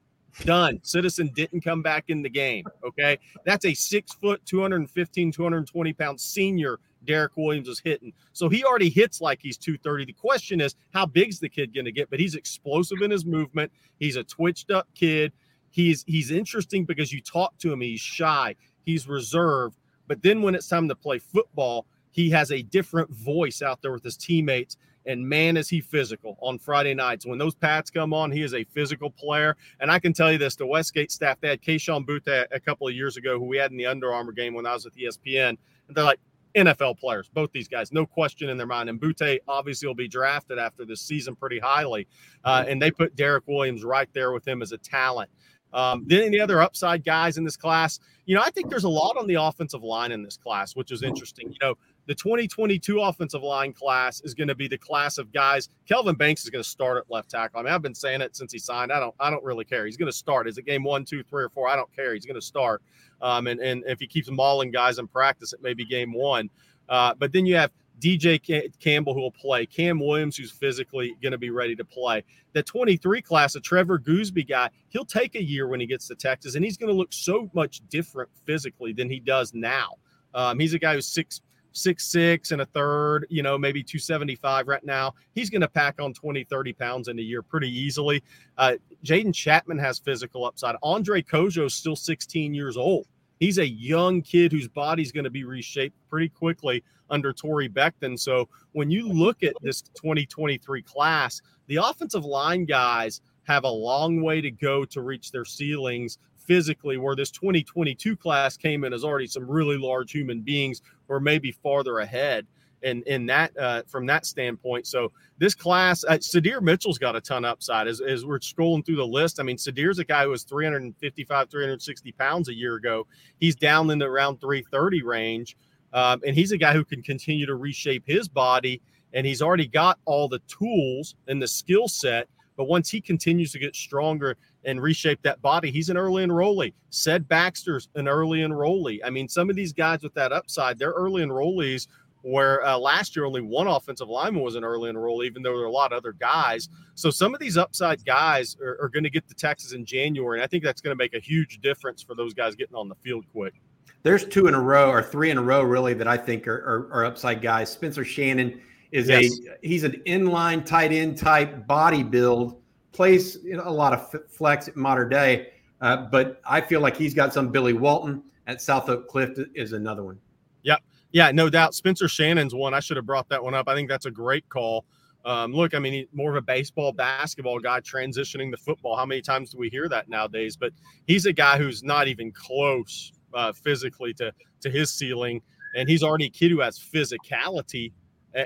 Done. Citizen didn't come back in the game. Okay. That's a six foot, 215, 220 pound senior Derek Williams is hitting. So he already hits like he's 230. The question is, how big's the kid going to get? But he's explosive in his movement. He's a twitched up kid. He's he's interesting because you talk to him, he's shy, he's reserved, but then when it's time to play football, he has a different voice out there with his teammates. And man, is he physical on Friday nights. When those pads come on, he is a physical player. And I can tell you this the Westgate staff, they had Kayshon Boutte a couple of years ago, who we had in the Under Armour game when I was at ESPN. And they're like, NFL players, both these guys, no question in their mind. And Boutte obviously will be drafted after this season pretty highly. Uh, and they put Derek Williams right there with him as a talent. Um, then any other upside guys in this class, you know, I think there's a lot on the offensive line in this class, which is interesting. You know, the 2022 offensive line class is going to be the class of guys. Kelvin Banks is going to start at left tackle. I mean, I've been saying it since he signed. I don't, I don't really care. He's going to start. Is it game one, two, three, or four? I don't care. He's going to start. Um, and and if he keeps mauling guys in practice, it may be game one. Uh, but then you have DJ Campbell, who will play, Cam Williams, who's physically going to be ready to play. The 23 class, a Trevor Goosby guy, he'll take a year when he gets to Texas, and he's going to look so much different physically than he does now. Um, he's a guy who's six six six and a third, you know, maybe 275 right now. He's going to pack on 20, 30 pounds in a year pretty easily. Uh, Jaden Chapman has physical upside. Andre Cojoe is still 16 years old. He's a young kid whose body's going to be reshaped pretty quickly under Torre Becton. So when you look at this 2023 class, the offensive line guys have a long way to go to reach their ceilings physically, where this 2022 class came in as already some really large human beings or maybe farther ahead in in that uh, from that standpoint. So this class, uh, Sydir Mitchell's got a ton of upside. As, as we're scrolling through the list, I mean, Sydir's a guy who was 355, 360 pounds a year ago. He's down in the around 330 range, um, and he's a guy who can continue to reshape his body. And he's already got all the tools and the skill set. But once he continues to get stronger and reshape that body, he's an early enrollee. Ced Baxter's an early enrollee. I mean, some of these guys with that upside, they're early enrollees where uh, last year only one offensive lineman was an early enroll, even though there were a lot of other guys. So some of these upside guys are, are going to get to Texas in January, and I think that's going to make a huge difference for those guys getting on the field quick. There's two in a row or three in a row, really, that I think are, are, are upside guys. Spencer Shannon is yes. a he's an inline tight end type body build, plays a lot of flex at modern day, uh, but I feel like he's got some Billy Walton at South Oak Cliff is another one. Yep. Yeah, no doubt. Spencer Shannon's one. I should have brought that one up. I think that's a great call. Um, look, I mean, more of a baseball, basketball guy transitioning to football. How many times do we hear that nowadays? But he's a guy who's not even close uh, physically to to his ceiling, and he's already a kid who has physicality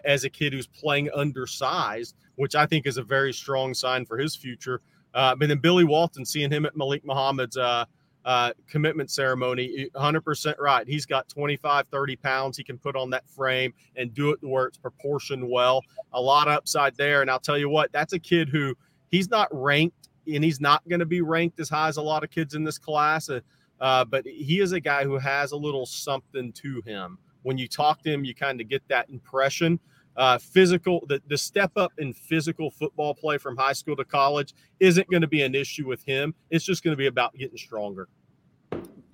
as a kid who's playing undersized, which I think is a very strong sign for his future. Uh, but then Billy Walton, seeing him at Malik Muhammad's uh, uh, commitment ceremony, 100% right. He's got 25, 30 pounds he can put on that frame and do it where it's proportioned well. A lot of upside there. And I'll tell you what, that's a kid who he's not ranked and he's not going to be ranked as high as a lot of kids in this class. Uh, uh, but he is a guy who has a little something to him. When you talk to him, you kind of get that impression. Uh, physical, the, the step up in physical football play from high school to college isn't going to be an issue with him. It's just going to be about getting stronger.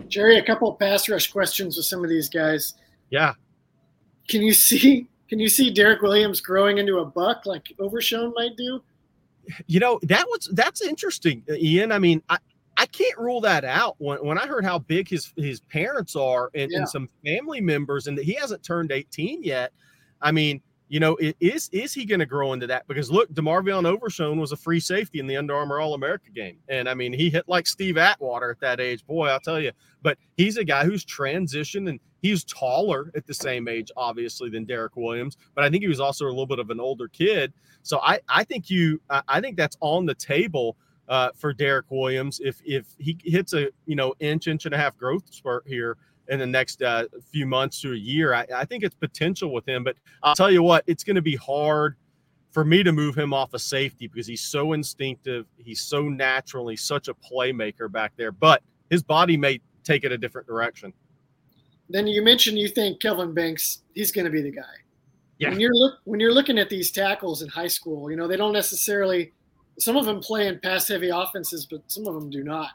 Jerry, a couple of pass rush questions with some of these guys. Yeah. Can you see can you see Derek Williams growing into a buck like Overshown might do? You know, that was that's interesting, Ian. I mean, I, I can't rule that out. When, when I heard how big his his parents are and, yeah. and some family members, and that he hasn't turned 18 yet, I mean, you know, is is he going to grow into that? Because look, DeMarvion Overshown was a free safety in the Under Armour All America game, and I mean, he hit like Steve Atwater at that age. Boy, I'll tell you. But he's a guy who's transitioned, and he's taller at the same age, obviously, than Derek Williams. But I think he was also a little bit of an older kid. So I I think you I think that's on the table uh, for Derek Williams if if he hits a you know inch inch and a half growth spurt here in the next uh, few months to a year. I, I, think it's potential with him, but I'll tell you what, it's going to be hard for me to move him off of safety because he's so instinctive, he's so natural, he's such a playmaker back there. But his body may take it a different direction. Then you mentioned you think Kelvin Banks, he's going to be the guy. Yeah. When you're look when you're looking at these tackles in high school, you know they don't necessarily. Some of them play in pass heavy offenses, but some of them do not.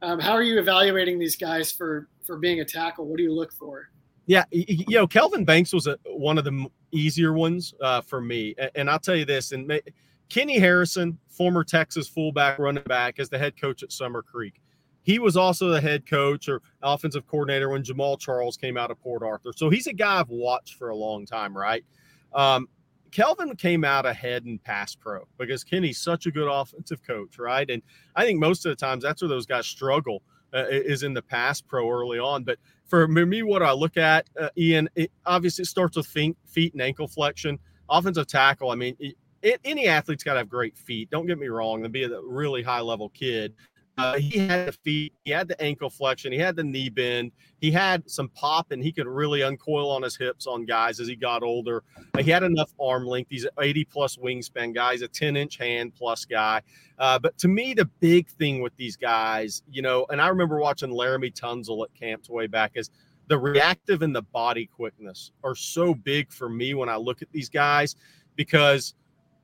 Um, how are you evaluating these guys for for being a tackle? What do you look for? Yeah, you know, Kelvin Banks was a, one of the easier ones uh, for me, and I'll tell you this: and Kenny Harrison, former Texas fullback, running back, as the head coach at Summer Creek. He was also the head coach or offensive coordinator when Jamaal Charles came out of Port Arthur. So he's a guy I've watched for a long time, right? Um, Kelvin came out ahead in pass pro because Kenny's such a good offensive coach, right? And I think most of the times that's where those guys struggle uh, is in the pass pro early on. But for me, what I look at, uh, Ian, it obviously it starts with feet, feet and ankle flexion. Offensive tackle, I mean, it, any athlete's got to have great feet. Don't get me wrong, to be a really high level kid. Uh, he had the feet, he had the ankle flexion, he had the knee bend, he had some pop, and he could really uncoil on his hips on guys as he got older. Uh, he had enough arm length. He's an 80 plus wingspan guy. He's a 10 inch hand plus guy. Uh, but to me, the big thing with these guys, you know, and I remember watching Laremy Tunsil at camps way back is the reactive and the body quickness are so big for me when I look at these guys because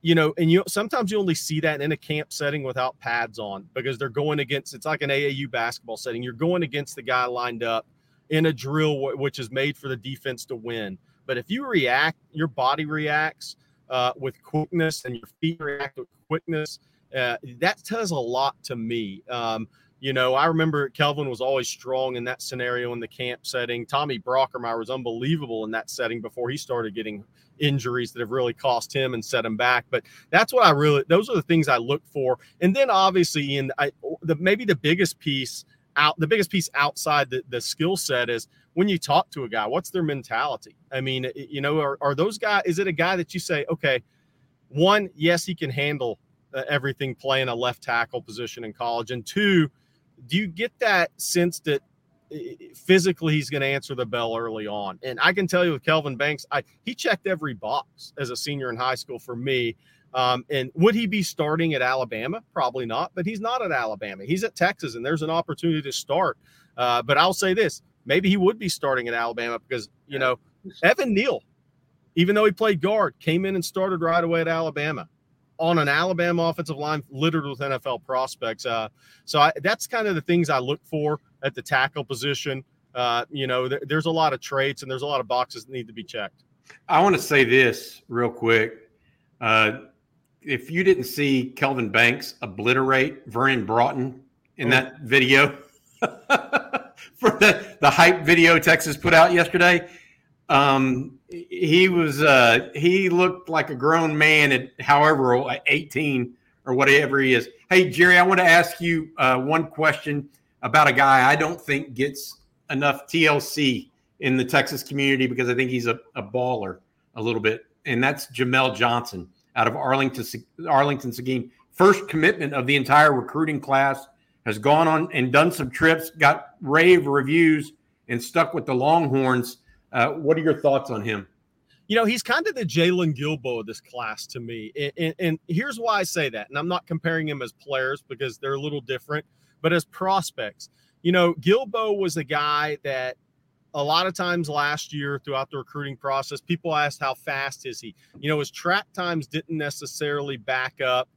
you know, and you sometimes you only see that in a camp setting without pads on because they're going against it's like an AAU basketball setting. You're going against the guy lined up in a drill which is made for the defense to win. But if you react, your body reacts uh, with quickness and your feet react with quickness. Uh, that tells a lot to me. Um, you know, I remember Kelvin was always strong in that scenario in the camp setting. Tommy Brockermeyer was unbelievable in that setting before he started getting injuries that have really cost him and set him back. But that's what I really those are the things I look for. And then obviously in I the maybe the biggest piece out the biggest piece outside the, the skill set is when you talk to a guy, what's their mentality? I mean, you know, are, are those guys, is it a guy that you say, okay, one, yes, he can handle uh, everything playing a left tackle position in college. And two, do you get that sense that physically he's going to answer the bell early on. And I can tell you with Kelvin Banks, I, he checked every box as a senior in high school for me. Um, and would he be starting at Alabama? Probably not, but he's not at Alabama. He's at Texas, and there's an opportunity to start. Uh, but I'll say this maybe he would be starting at Alabama because, you know, Evan Neal, even though he played guard, came in and started right away at Alabama on an Alabama offensive line littered with NFL prospects. Uh, so I, that's kind of the things I look for at the tackle position. Uh, you know, th- there's a lot of traits and there's a lot of boxes that need to be checked. I want to say this real quick. Uh, if you didn't see Kelvin Banks obliterate Vernon Broughton in oh. that video for the, the hype video Texas put out yesterday, um, he was uh, he looked like a grown man at however 18 or whatever he is. Hey Jerry, I want to ask you uh, one question about a guy I don't think gets enough TLC in the Texas community because I think he's a, a baller a little bit, and that's Jamel Johnson out of Arlington, Arlington Seguin. First commitment of the entire recruiting class has gone on and done some trips, got rave reviews, and stuck with the Longhorns. Uh, what are your thoughts on him? You know, he's kind of the Jaylon Guilbeau of this class to me. And, and, and, here's why I say that. And I'm not comparing him as players because they're a little different, but as prospects. You know, Gilbo was a guy that a lot of times last year throughout the recruiting process, people asked how fast is he? You know, his track times didn't necessarily back up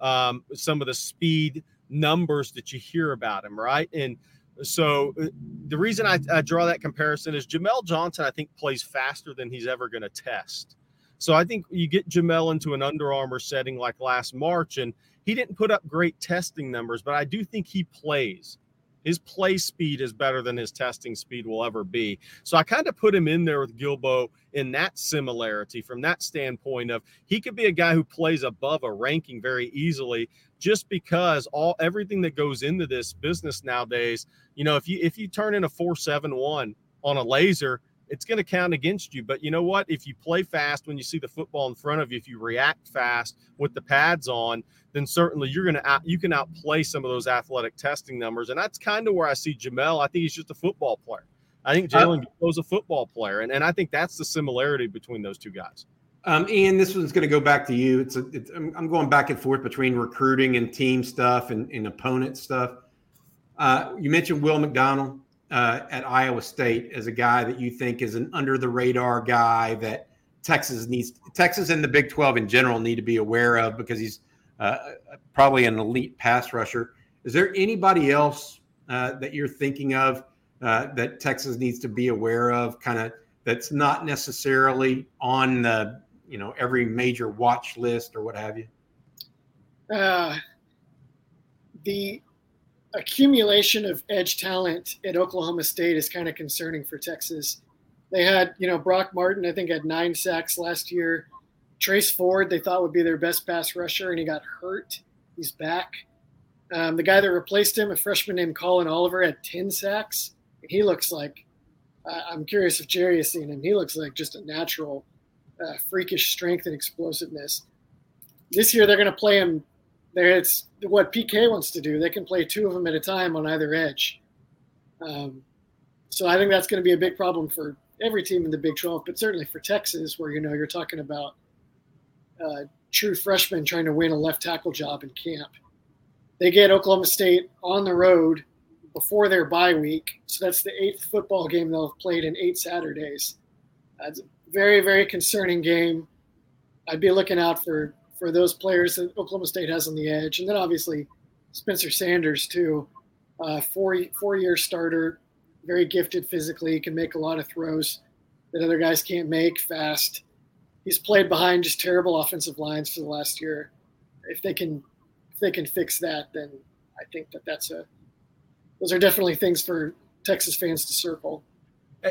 um, some of the speed numbers that you hear about him, right? And so uh, the reason I, I draw that comparison is Jamel Johnson, I think, plays faster than he's ever going to test. So I think you get Jamel into an Under Armour setting like last March, and he didn't put up great testing numbers, but I do think he plays. His play speed is better than his testing speed will ever be. So I kind of put him in there with Guilbeau in that similarity from that standpoint of he could be a guy who plays above a ranking very easily just because all everything that goes into this business nowadays, you know, if you if you turn in a 471 on a laser, it's going to count against you. But you know what? If you play fast when you see the football in front of you, if you react fast with the pads on, then certainly you're going to out, you can outplay some of those athletic testing numbers. And that's kind of where I see Jamel. I think he's just a football player. I think Jaylon was a football player, and, and I think that's the similarity between those two guys. Um, Ian, this one's going to go back to you. It's, a, it's I'm going back and forth between recruiting and team stuff and, and opponent stuff. Uh, you mentioned Will McDonald uh, at Iowa State as a guy that you think is an under the radar guy that Texas needs. Texas and the Big 12 in general need to be aware of because he's uh, probably an elite pass rusher. Is there anybody else uh, that you're thinking of uh, that Texas needs to be aware of? Kind of that's not necessarily on the you know every major watch list or what have you. Uh, the accumulation of edge talent at Oklahoma State is kind of concerning for Texas. They had, you know, Brock Martin, I think, had nine sacks last year. Trace Ford, they thought would be their best pass rusher, and he got hurt. He's back. Um, the guy that replaced him, a freshman named Collin Oliver, had 10 sacks. He looks like, uh, I'm curious if Jerry has seen him. He looks like just a natural, uh, freakish strength and explosiveness. This year, they're going to play him there it's what PK wants to do. They can play two of them at a time on either edge. Um, so I think that's going to be a big problem for every team in the Big 12, but certainly for Texas, where you know you're talking about uh, true freshmen trying to win a left tackle job in camp. They get Oklahoma State on the road before their bye week, so that's the eighth football game they'll have played in eight Saturdays. That's a very very concerning game. I'd be looking out for for those players that Oklahoma State has on the edge, and then obviously Spencer Sanders too, uh, four four year starter, very gifted physically, can make a lot of throws that other guys can't make fast. He's played behind just terrible offensive lines for the last year. If they can if they can fix that, then I think that that's a those are definitely things for Texas fans to circle.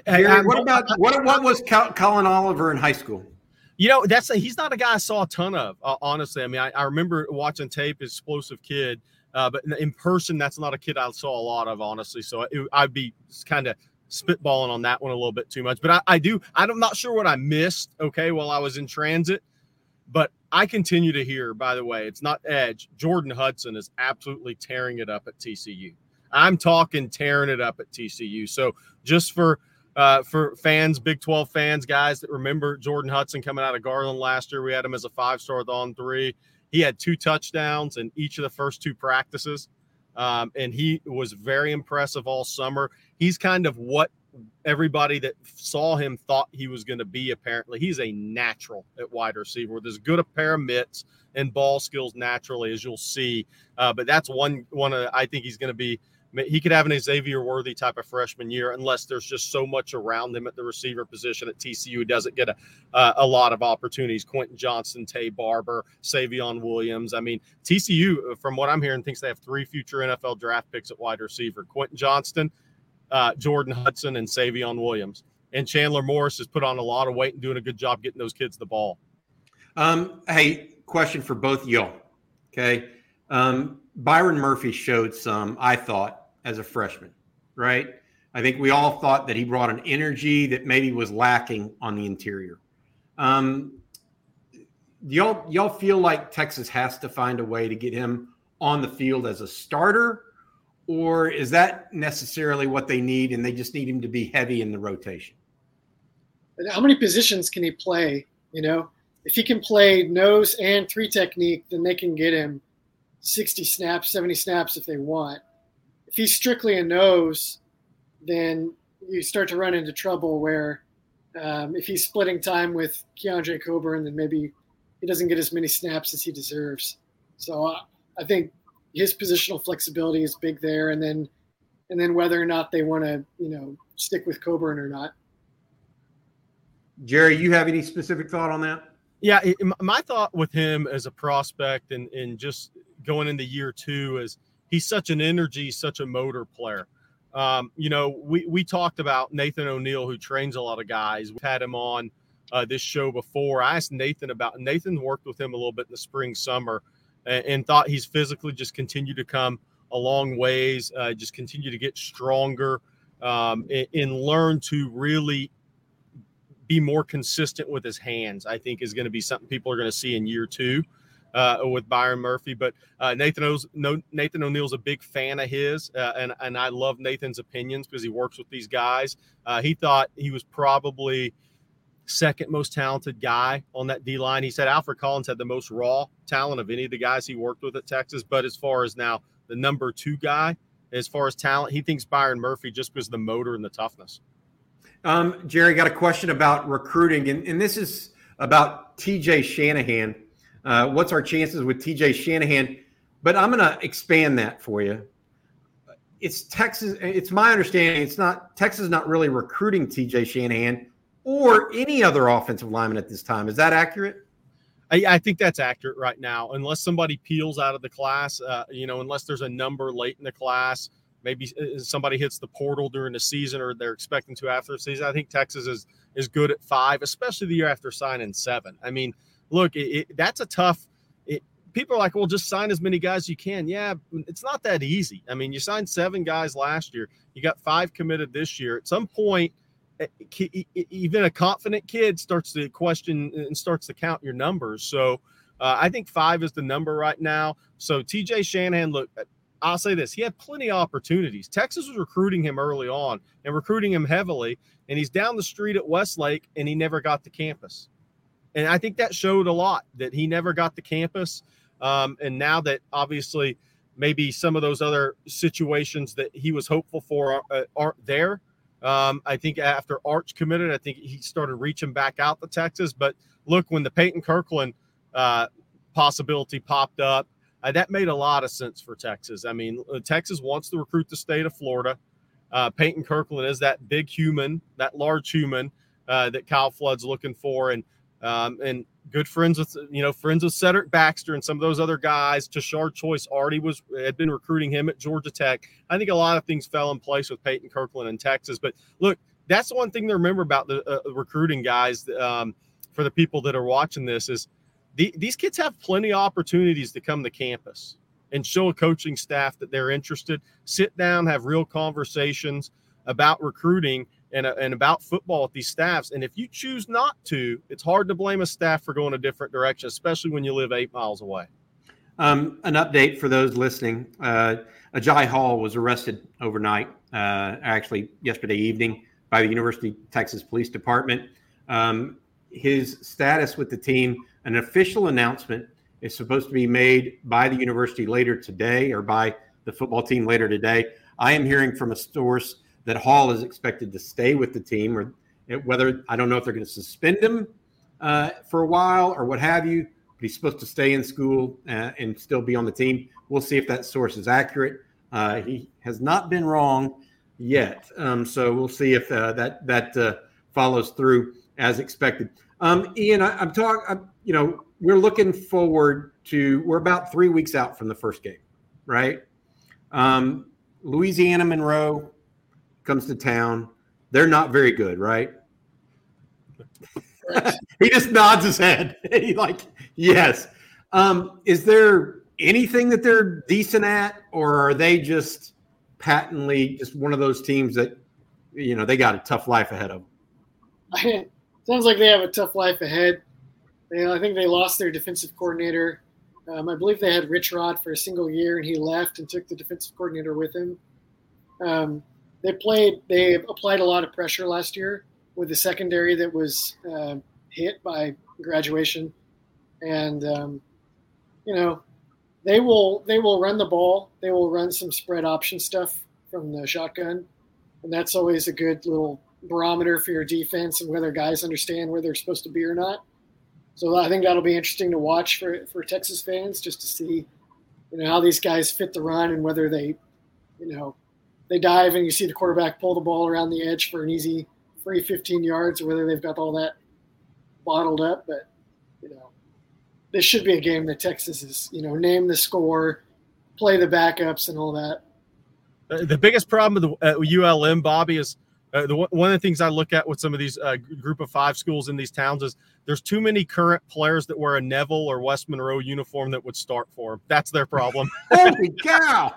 Hey, what about what what was Collin Oliver in high school? You know, that's a, he's not a guy I saw a ton of. Uh, honestly, I mean, I, I, remember watching tape, explosive kid, uh, but in person, that's not a kid I saw a lot of. Honestly, so it, I'd be kind of spitballing on that one a little bit too much. But I, I do. I'm not sure what I missed. Okay, while I was in transit, but I continue to hear. By the way, it's not Edge. Jordan Hudson is absolutely tearing it up at TCU. I'm talking tearing it up at TCU. So just for uh, for fans, Big 12 fans, guys that remember Jordan Hudson coming out of Garland last year. We had him as a five star on three. He had two touchdowns in each of the first two practices. Um, and he was very impressive all summer. He's kind of what everybody that saw him thought he was going to be. Apparently, he's a natural at wide receiver with as good a pair of mitts and ball skills naturally as you'll see. Uh, but that's one one of I think he's going to be he could have an Xavier Worthy type of freshman year, unless there's just so much around him at the receiver position at TCU. Doesn't get a uh, a lot of opportunities. Quentin Johnston, Taye Barber, Savion Williams. I mean, TCU, from what I'm hearing, thinks they have three future NFL draft picks at wide receiver: Quentin Johnston, uh, Jordan Hudson, and Savion Williams. And Chandler Morris has put on a lot of weight and doing a good job getting those kids the ball. Um, hey, question for both y'all. Okay. Um, Byron Murphy showed some, I thought, as a freshman, right? I think we all thought that he brought an energy that maybe was lacking on the interior. Um, y'all y'all feel like Texas has to find a way to get him on the field as a starter, or is that necessarily what they need, and they just need him to be heavy in the rotation? How many positions can he play? You know, if he can play nose and three technique, then they can get him 60 snaps, 70 snaps if they want. If he's strictly a nose, then you start to run into trouble where um, if he's splitting time with Keondre Coburn, then maybe he doesn't get as many snaps as he deserves. So uh, I think his positional flexibility is big there, and then and then whether or not they want to you know stick with Coburn or not. Jerry, you have any specific thought on that? Yeah, my thought with him as a prospect and and just going into year two is he's such an energy, such a motor player. Um, you know, we we talked about Nathan O'Neill, who trains a lot of guys. We've had him on uh, this show before. I asked Nathan about Nathan worked with him a little bit in the spring, summer, and, and thought he's physically just continued to come a long ways, uh, just continue to get stronger, um, and, and learn to really be more consistent with his hands. I think is going to be something people are going to see in year two uh, with Byron Murphy. But uh, Nathan O's, no, Nathan O'Neill's a big fan of his, uh, and and I love Nathan's opinions because he works with these guys. Uh, he thought he was probably second most talented guy on that D line. He said Alfred Collins had the most raw talent of any of the guys he worked with at Texas. But as far as now the number two guy, as far as talent, he thinks Byron Murphy just because the motor and the toughness. Um, Jerry got a question about recruiting, and, and this is about TJ Shanahan. Uh, what's our chances with TJ Shanahan? But I'm going to expand that for you. It's Texas. It's my understanding. It's not Texas. Not really recruiting TJ Shanahan or any other offensive lineman at this time. Is that accurate? I, I think that's accurate right now. Unless somebody peels out of the class, uh, you know, unless there's a number late in the class, maybe uh, somebody hits the portal during the season or they're expecting to after the season. I think Texas is is good at five, especially the year after signing seven. I mean, look, it, it, that's a tough. It, people are like, well, just sign as many guys as you can. Yeah, it's not that easy. I mean, you signed seven guys last year. You got five committed this year. At some point, eh, even a confident kid starts to question and starts to count your numbers. So uh, I think five is the number right now. So TJ Shanahan, look, I'll say this: he had plenty of opportunities. Texas was recruiting him early on and recruiting him heavily, and he's down the street at Westlake, and he never got to campus. And I think that showed a lot that he never got to campus. Um, and now that obviously maybe some of those other situations that he was hopeful for uh, aren't there. Um, I think after Arch committed, I think he started reaching back out to Texas. But look, when the Peyton Kirkland uh, possibility popped up, uh, that made a lot of sense for Texas. I mean, uh, Texas wants to recruit the state of Florida. Uh, Peyton Kirkland is that big human, that large human uh, that Kyle Flood's looking for, and um, and good friends with you know friends with Cedric Baxter and some of those other guys. Tashard Choice already was had been recruiting him at Georgia Tech. I think a lot of things fell in place with Peyton Kirkland in Texas. But look, that's the one thing to remember about the uh, recruiting guys. Um, for the people that are watching this is the, these kids have plenty of opportunities to come to campus and show a coaching staff that they're interested. Sit down, have real conversations about recruiting and, uh, and about football with these staffs. And if you choose not to, it's hard to blame a staff for going a different direction, especially when you live eight miles away. Um, an update for those listening: uh, Agiye Hall was arrested overnight, uh, actually yesterday evening, by the University of Texas Police Department. Um, his status with the team an official announcement is supposed to be made by the university later today or by the football team later today. I am hearing from a source that Hall is expected to stay with the team, or whether I don't know if they're going to suspend him uh, for a while or what have you. But he's supposed to stay in school uh, and still be on the team. We'll see if that source is accurate. Uh, he has not been wrong yet, um, so we'll see if uh, that that uh, follows through as expected. Um, Ian, I, am talking. You know, we're looking forward to. We're about three weeks out from the first game, right? Um, Louisiana Monroe comes to town. They're not very good, right? he just nods his head. he like, yes. Um, is there anything that they're decent at, or are they just patently just one of those teams that you know they got a tough life ahead of them. Sounds like they have a tough life ahead. I think they lost their defensive coordinator. Um, I believe they had Rich Rod for a single year, and he left and took the defensive coordinator with him. Um, they played. They applied a lot of pressure last year with the secondary that was uh, hit by graduation, and um, you know they will they will run the ball. They will run some spread option stuff from the shotgun, and that's always a good little barometer for your defense and whether guys understand where they're supposed to be or not. So I think that'll be interesting to watch for for Texas fans just to see, you know, how these guys fit the run and whether they, you know, they dive and you see the quarterback pull the ball around the edge for an easy free 15 yards, or whether they've got all that bottled up. But you know, this should be a game that Texas is, you know, name the score, play the backups, and all that. The biggest problem with the, uh, ULM, Bobby, is uh, the, one of the things I look at with some of these uh, group of five schools in these towns is there's too many current players that wear a Neville or West Monroe uniform that would start for them. That's their problem. Holy cow!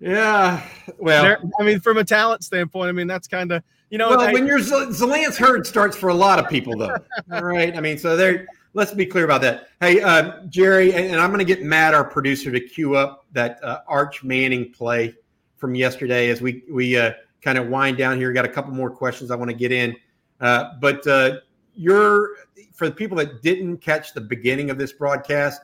Yeah, well, They're, I mean, from a talent standpoint, I mean that's kind of you know. Well, I, when you're Zalance Heard starts for a lot of people, though. All right, I mean, so there. Let's be clear about that. Hey, uh, Jerry, and, and I'm going to get Matt, our producer, to cue up that uh, Arch Manning play from yesterday as we we uh, kind of wind down here. Got a couple more questions I want to get in, uh, but uh, you're for the people that didn't catch the beginning of this broadcast,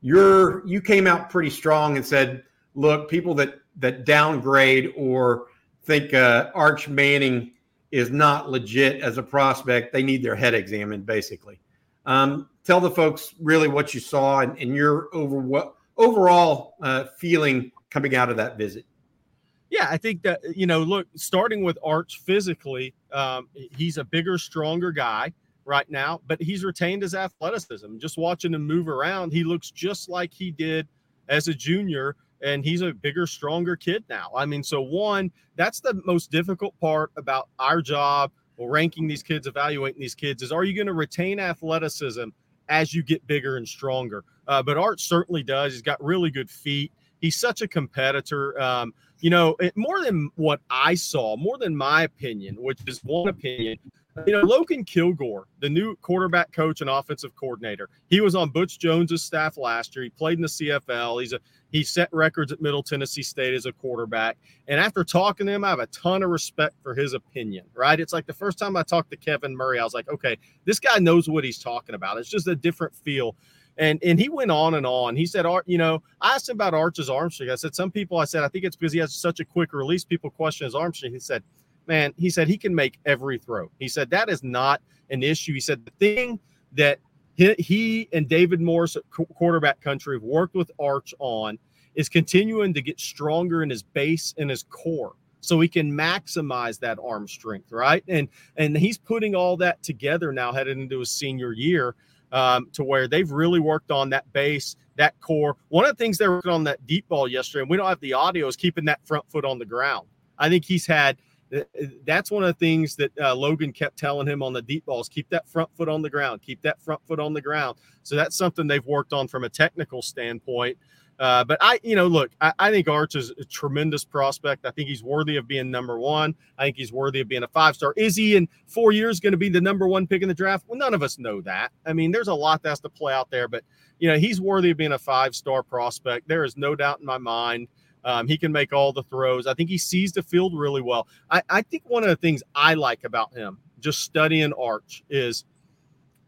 you're you came out pretty strong and said, look, people that that downgrade or think uh, Arch Manning is not legit as a prospect, they need their head examined, basically. Um, tell the folks really what you saw and, and your over what overall uh, feeling coming out of that visit. Yeah, I think that you know, look, starting with Arch physically, um, he's a bigger, stronger guy right now, but he's retained his athleticism. Just watching him move around, he looks just like he did as a junior and he's a bigger, stronger kid now. I mean, so one, that's the most difficult part about our job or ranking these kids, evaluating these kids is are you going to retain athleticism as you get bigger and stronger? Uh, but Art certainly does. He's got really good feet. He's such a competitor. Um, you know, it, more than what I saw, more than my opinion, which is one opinion, you know, Logan Kilgore, the new quarterback coach and offensive coordinator, he was on Butch Jones's staff last year. He played in the CFL. He's a he set records at Middle Tennessee State as a quarterback. And after talking to him, I have a ton of respect for his opinion, right? It's like the first time I talked to Kevin Murray, I was like, okay, this guy knows what he's talking about. It's just a different feel. And and he went on and on. He said, you know, I asked him about Arch's arm strength. I said, some people, I said, I think it's because he has such a quick release. People question his arm strength. He said, man, he said he can make every throw. He said that is not an issue. He said the thing that he, he and David Morris quarterback country have worked with Arch on is continuing to get stronger in his base and his core so he can maximize that arm strength right? And and he's putting all that together now headed into his senior year um, to where they've really worked on that base that core. One of the things they were on that deep ball yesterday and we don't have the audio is keeping that front foot on the ground. I think he's had that's one of the things that uh, Logan kept telling him on the deep balls keep that front foot on the ground, keep that front foot on the ground. So that's something they've worked on from a technical standpoint. Uh, but I, you know, look, I, I, think Arch is a tremendous prospect. I think he's worthy of being number one. I think he's worthy of being a five star. Is he in four years going to be the number one pick in the draft? Well, none of us know that. I mean, there's a lot that has to play out there, but, you know, he's worthy of being a five star prospect. There is no doubt in my mind. Um, he can make all the throws. I think he sees the field really well. I, I think one of the things I like about him, just studying Arch, is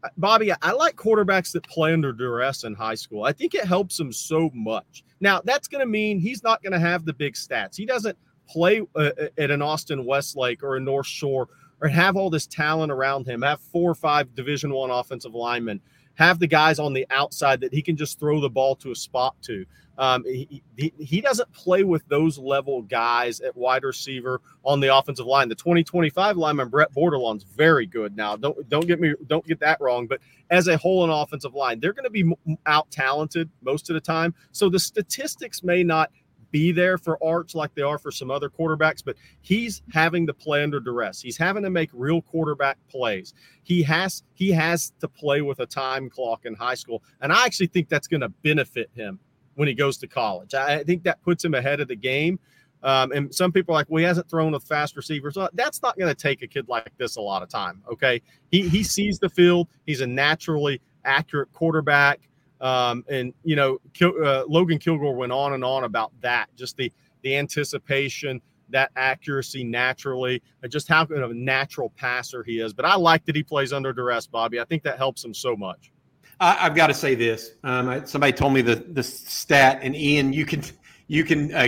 uh, Bobby, I like quarterbacks that play under duress in high school. I think it helps him so much. Now, that's going to mean he's not going to have the big stats. He doesn't play uh, uh, at an Austin Westlake or a North Shore or have all this talent around him, have four or five Division One offensive linemen, have the guys on the outside that he can just throw the ball to a spot to. Um, he, he, he, doesn't play with those level guys at wide receiver on the offensive line. The 2025 lineman Brett Bordelon's very good now. Don't don't get me don't get that wrong. But as a whole, an offensive line, they're going to be out talented most of the time. So the statistics may not be there for Arch like they are for some other quarterbacks, but he's having to play under duress. He's having to make real quarterback plays. He has he has to play with a time clock in high school, and I actually think that's going to benefit him when he goes to college. I think that puts him ahead of the game. Um, and some people are like, well, he hasn't thrown with fast receivers. That's not going to take a kid like this a lot of time. Okay. He, he sees the field. He's a naturally accurate quarterback. Um, and, you know, uh, Logan Kilgore went on and on about that, just the, the anticipation, that accuracy naturally, and just how good of a natural passer he is. But I like that he plays under duress, Bobby. I think that helps him so much. I, have got to say this. Um, I, somebody told me the the stat, and Ian, you can you can uh,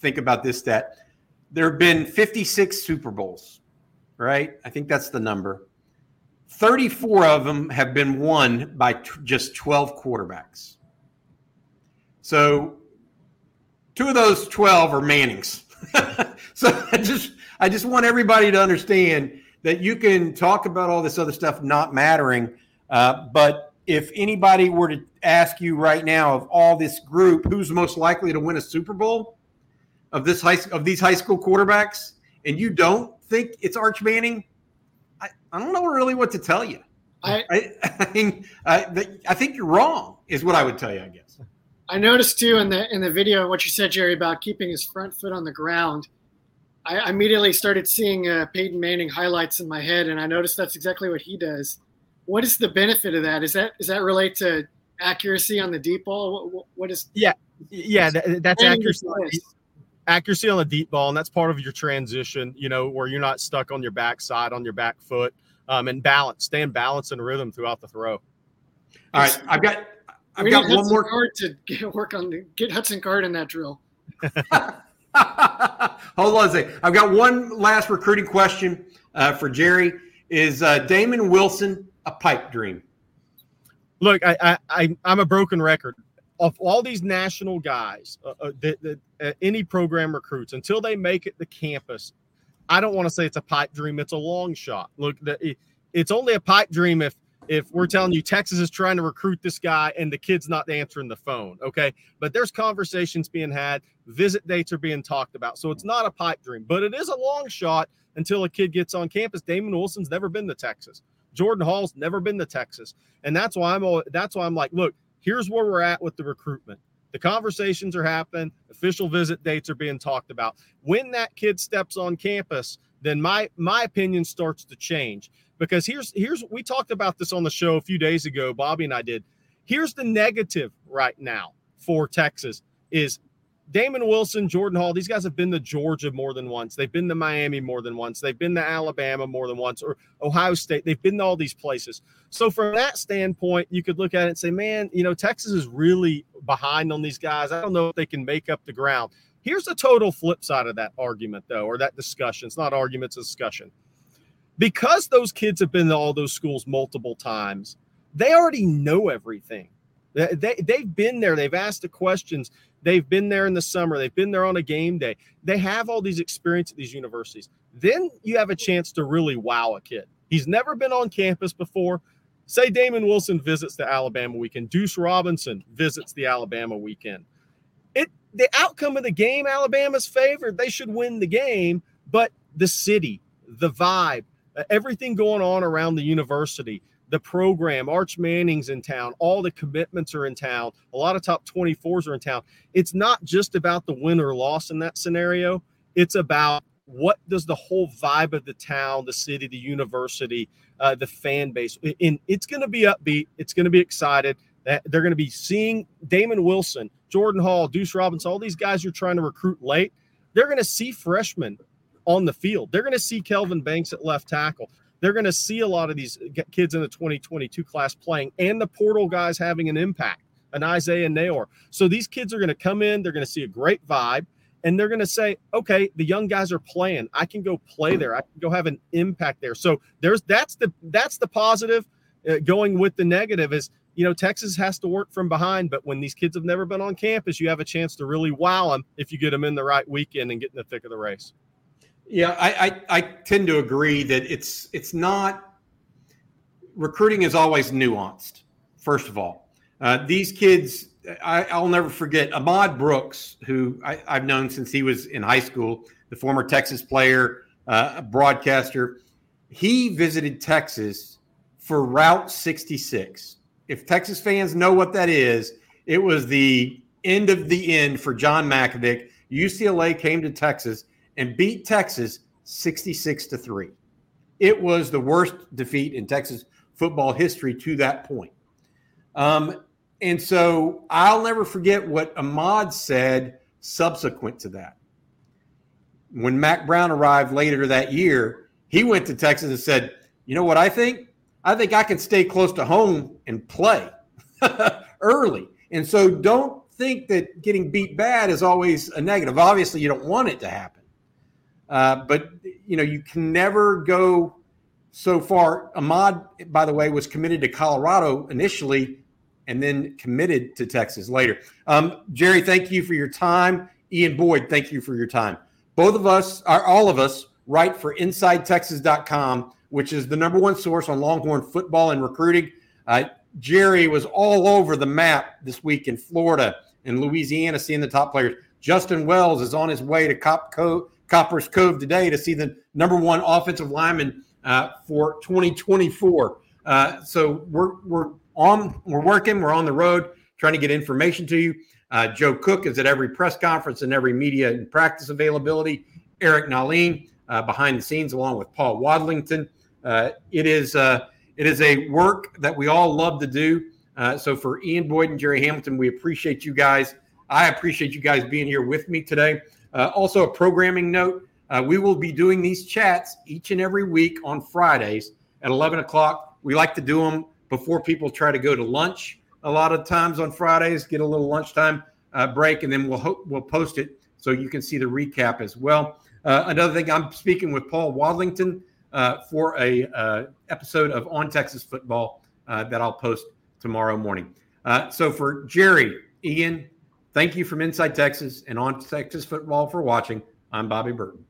think about this stat. There have been 56 Super Bowls, right? I think that's the number. 34 of them have been won by t- just 12 quarterbacks. So two of those 12 are Mannings. so I just I just want everybody to understand that you can talk about all this other stuff not mattering, uh, but if anybody were to ask you right now of all this group, who's most likely to win a Super Bowl of this high of these high school quarterbacks, and you don't think it's Arch Manning, I, I don't know really what to tell you. I I, I mean I, I think you're wrong is what I would tell you. I guess. I noticed too in the in the video what you said, Jerry, about keeping his front foot on the ground. I immediately started seeing uh, Peyton Manning highlights in my head, and I noticed that's exactly what he does what is the benefit of that? Is that is that relate to accuracy on the deep ball? What, what is? Yeah, yeah, that, that's accuracy. Accuracy on the deep ball, and that's part of your transition. You know, where you're not stuck on your backside, on your back foot, um, and balance, staying balanced and rhythm throughout the throw. All right, I've got I've got one more card to get, work on. Get Hudson Card in that drill. Hold on a second. I've got one last recruiting question uh, for Jerry. Is uh, Damon Wilson a pipe dream? Look, I, I, I I'm a broken record of all these national guys uh, uh, that, uh, any program recruits until they make it to campus. I don't want to say it's a pipe dream; it's a long shot. Look, the, it's only a pipe dream if if we're telling you Texas is trying to recruit this guy and the kid's not answering the phone. Okay, but there's conversations being had, visit dates are being talked about, so it's not a pipe dream, but it is a long shot until a kid gets on campus. Damon Wilson's never been to Texas. Jordan Hall's never been to Texas, and that's why I'm that's why I'm like, look, here's where we're at with the recruitment. The conversations are happening. Official visit dates are being talked about. When that kid steps on campus, then my my opinion starts to change because here's here's we talked about this on the show a few days ago. Bobby and I did. Here's the negative right now for Texas is Damon Wilson, Jordan Hall, these guys have been to Georgia more than once. They've been to Miami more than once. They've been to Alabama more than once, or Ohio State. They've been to all these places. So, from that standpoint, you could look at it and say, man, you know, Texas is really behind on these guys. I don't know if they can make up the ground. Here's the total flip side of that argument, though, or that discussion. It's not argument, it's a discussion. Because those kids have been to all those schools multiple times, they already know everything. They, they've been there. They've asked the questions. They've been there in the summer. They've been there on a game day. They have all these experience at these universities. Then you have a chance to really wow a kid. He's never been on campus before. Say Damon Wilson visits the Alabama weekend. Deuce Robinson visits the Alabama weekend. It the outcome of the game, Alabama's favored. They should win the game, but the city, the vibe, uh, everything going on around the university, the program. Arch Manning's in town. All the commitments are in town. A lot of top 24s are in town. It's not just about the win or loss in that scenario. It's about what does the whole vibe of the town, the city, the university, uh, the fan base, and it's going to be upbeat. It's going to be excited. That they're going to be seeing Damon Wilson, Jordan Hall, Deuce Robinson, all these guys you're trying to recruit late. They're going to see freshmen on the field. They're going to see Kelvin Banks at left tackle they're going to see a lot of these kids in the 2022 class playing and the portal guys having an impact, an Isaiah Neyor. So these kids are going to come in, they're going to see a great vibe, and they're going to say, okay, the young guys are playing. I can go play there. I can go have an impact there. So there's that's the that's the positive. Uh, going with the negative is you know Texas has to work from behind, but when these kids have never been on campus, you have a chance to really wow them if you get them in the right weekend and get in the thick of the race. Yeah, I, I, I tend to agree that it's it's not recruiting is always nuanced. First of all, uh, these kids, I, will never forget Ahmad Brooks, who I, have known since he was in high school, the former Texas player, uh, broadcaster. He visited Texas for Route 66. If Texas fans know what that is, it was the end of the end for John Mackovic UCLA came to Texas and beat Texas 66 to 3. It was the worst defeat in Texas football history to that point. Um, and so I'll never forget what Ahmad said subsequent to that. When Mack Brown arrived later that year, he went to Texas and said, You know what I think? I think I can stay close to home and play early. And so don't think that getting beat bad is always a negative. Obviously, you don't want it to happen. Uh, but, you know, you can never go so far. Ahmad, by the way, was committed to Colorado initially and then committed to Texas later. Um, Jerry, thank you for your time. Ian Boyd, thank you for your time. Both of us, are all of us, write for InsideTexas.com, which is the number one source on Longhorn football and recruiting. Uh, Jerry was all over the map this week in Florida and Louisiana, seeing the top players. Justin Wells is on his way to Cop Co- Copperas Cove today to see the number one offensive lineman uh, for 2024. Uh, so we're we're on we're working we're on the road trying to get information to you. Uh, joe cook is at every press conference and every media and practice availability. Eric nahlin uh, behind the scenes along with paul wadlington. Uh, it is uh, it is a work that we all love to do. So for ian boyd and jerry hamilton we appreciate you guys. I appreciate you guys being here with me today uh, also a programming note we will be doing these chats each and every week on fridays at 11 o'clock we like to do them before people try to go to lunch. A lot of times on Fridays, get a little lunchtime uh, break, and then we'll ho- we'll post it so you can see the recap as well. Uh, another thing, I'm speaking with Paul Wadlington uh, for a uh, episode of On Texas Football uh, that I'll post tomorrow morning. Uh, so for Jerry, Ian, thank you from Inside Texas and On Texas Football for watching. I'm Bobby Burton.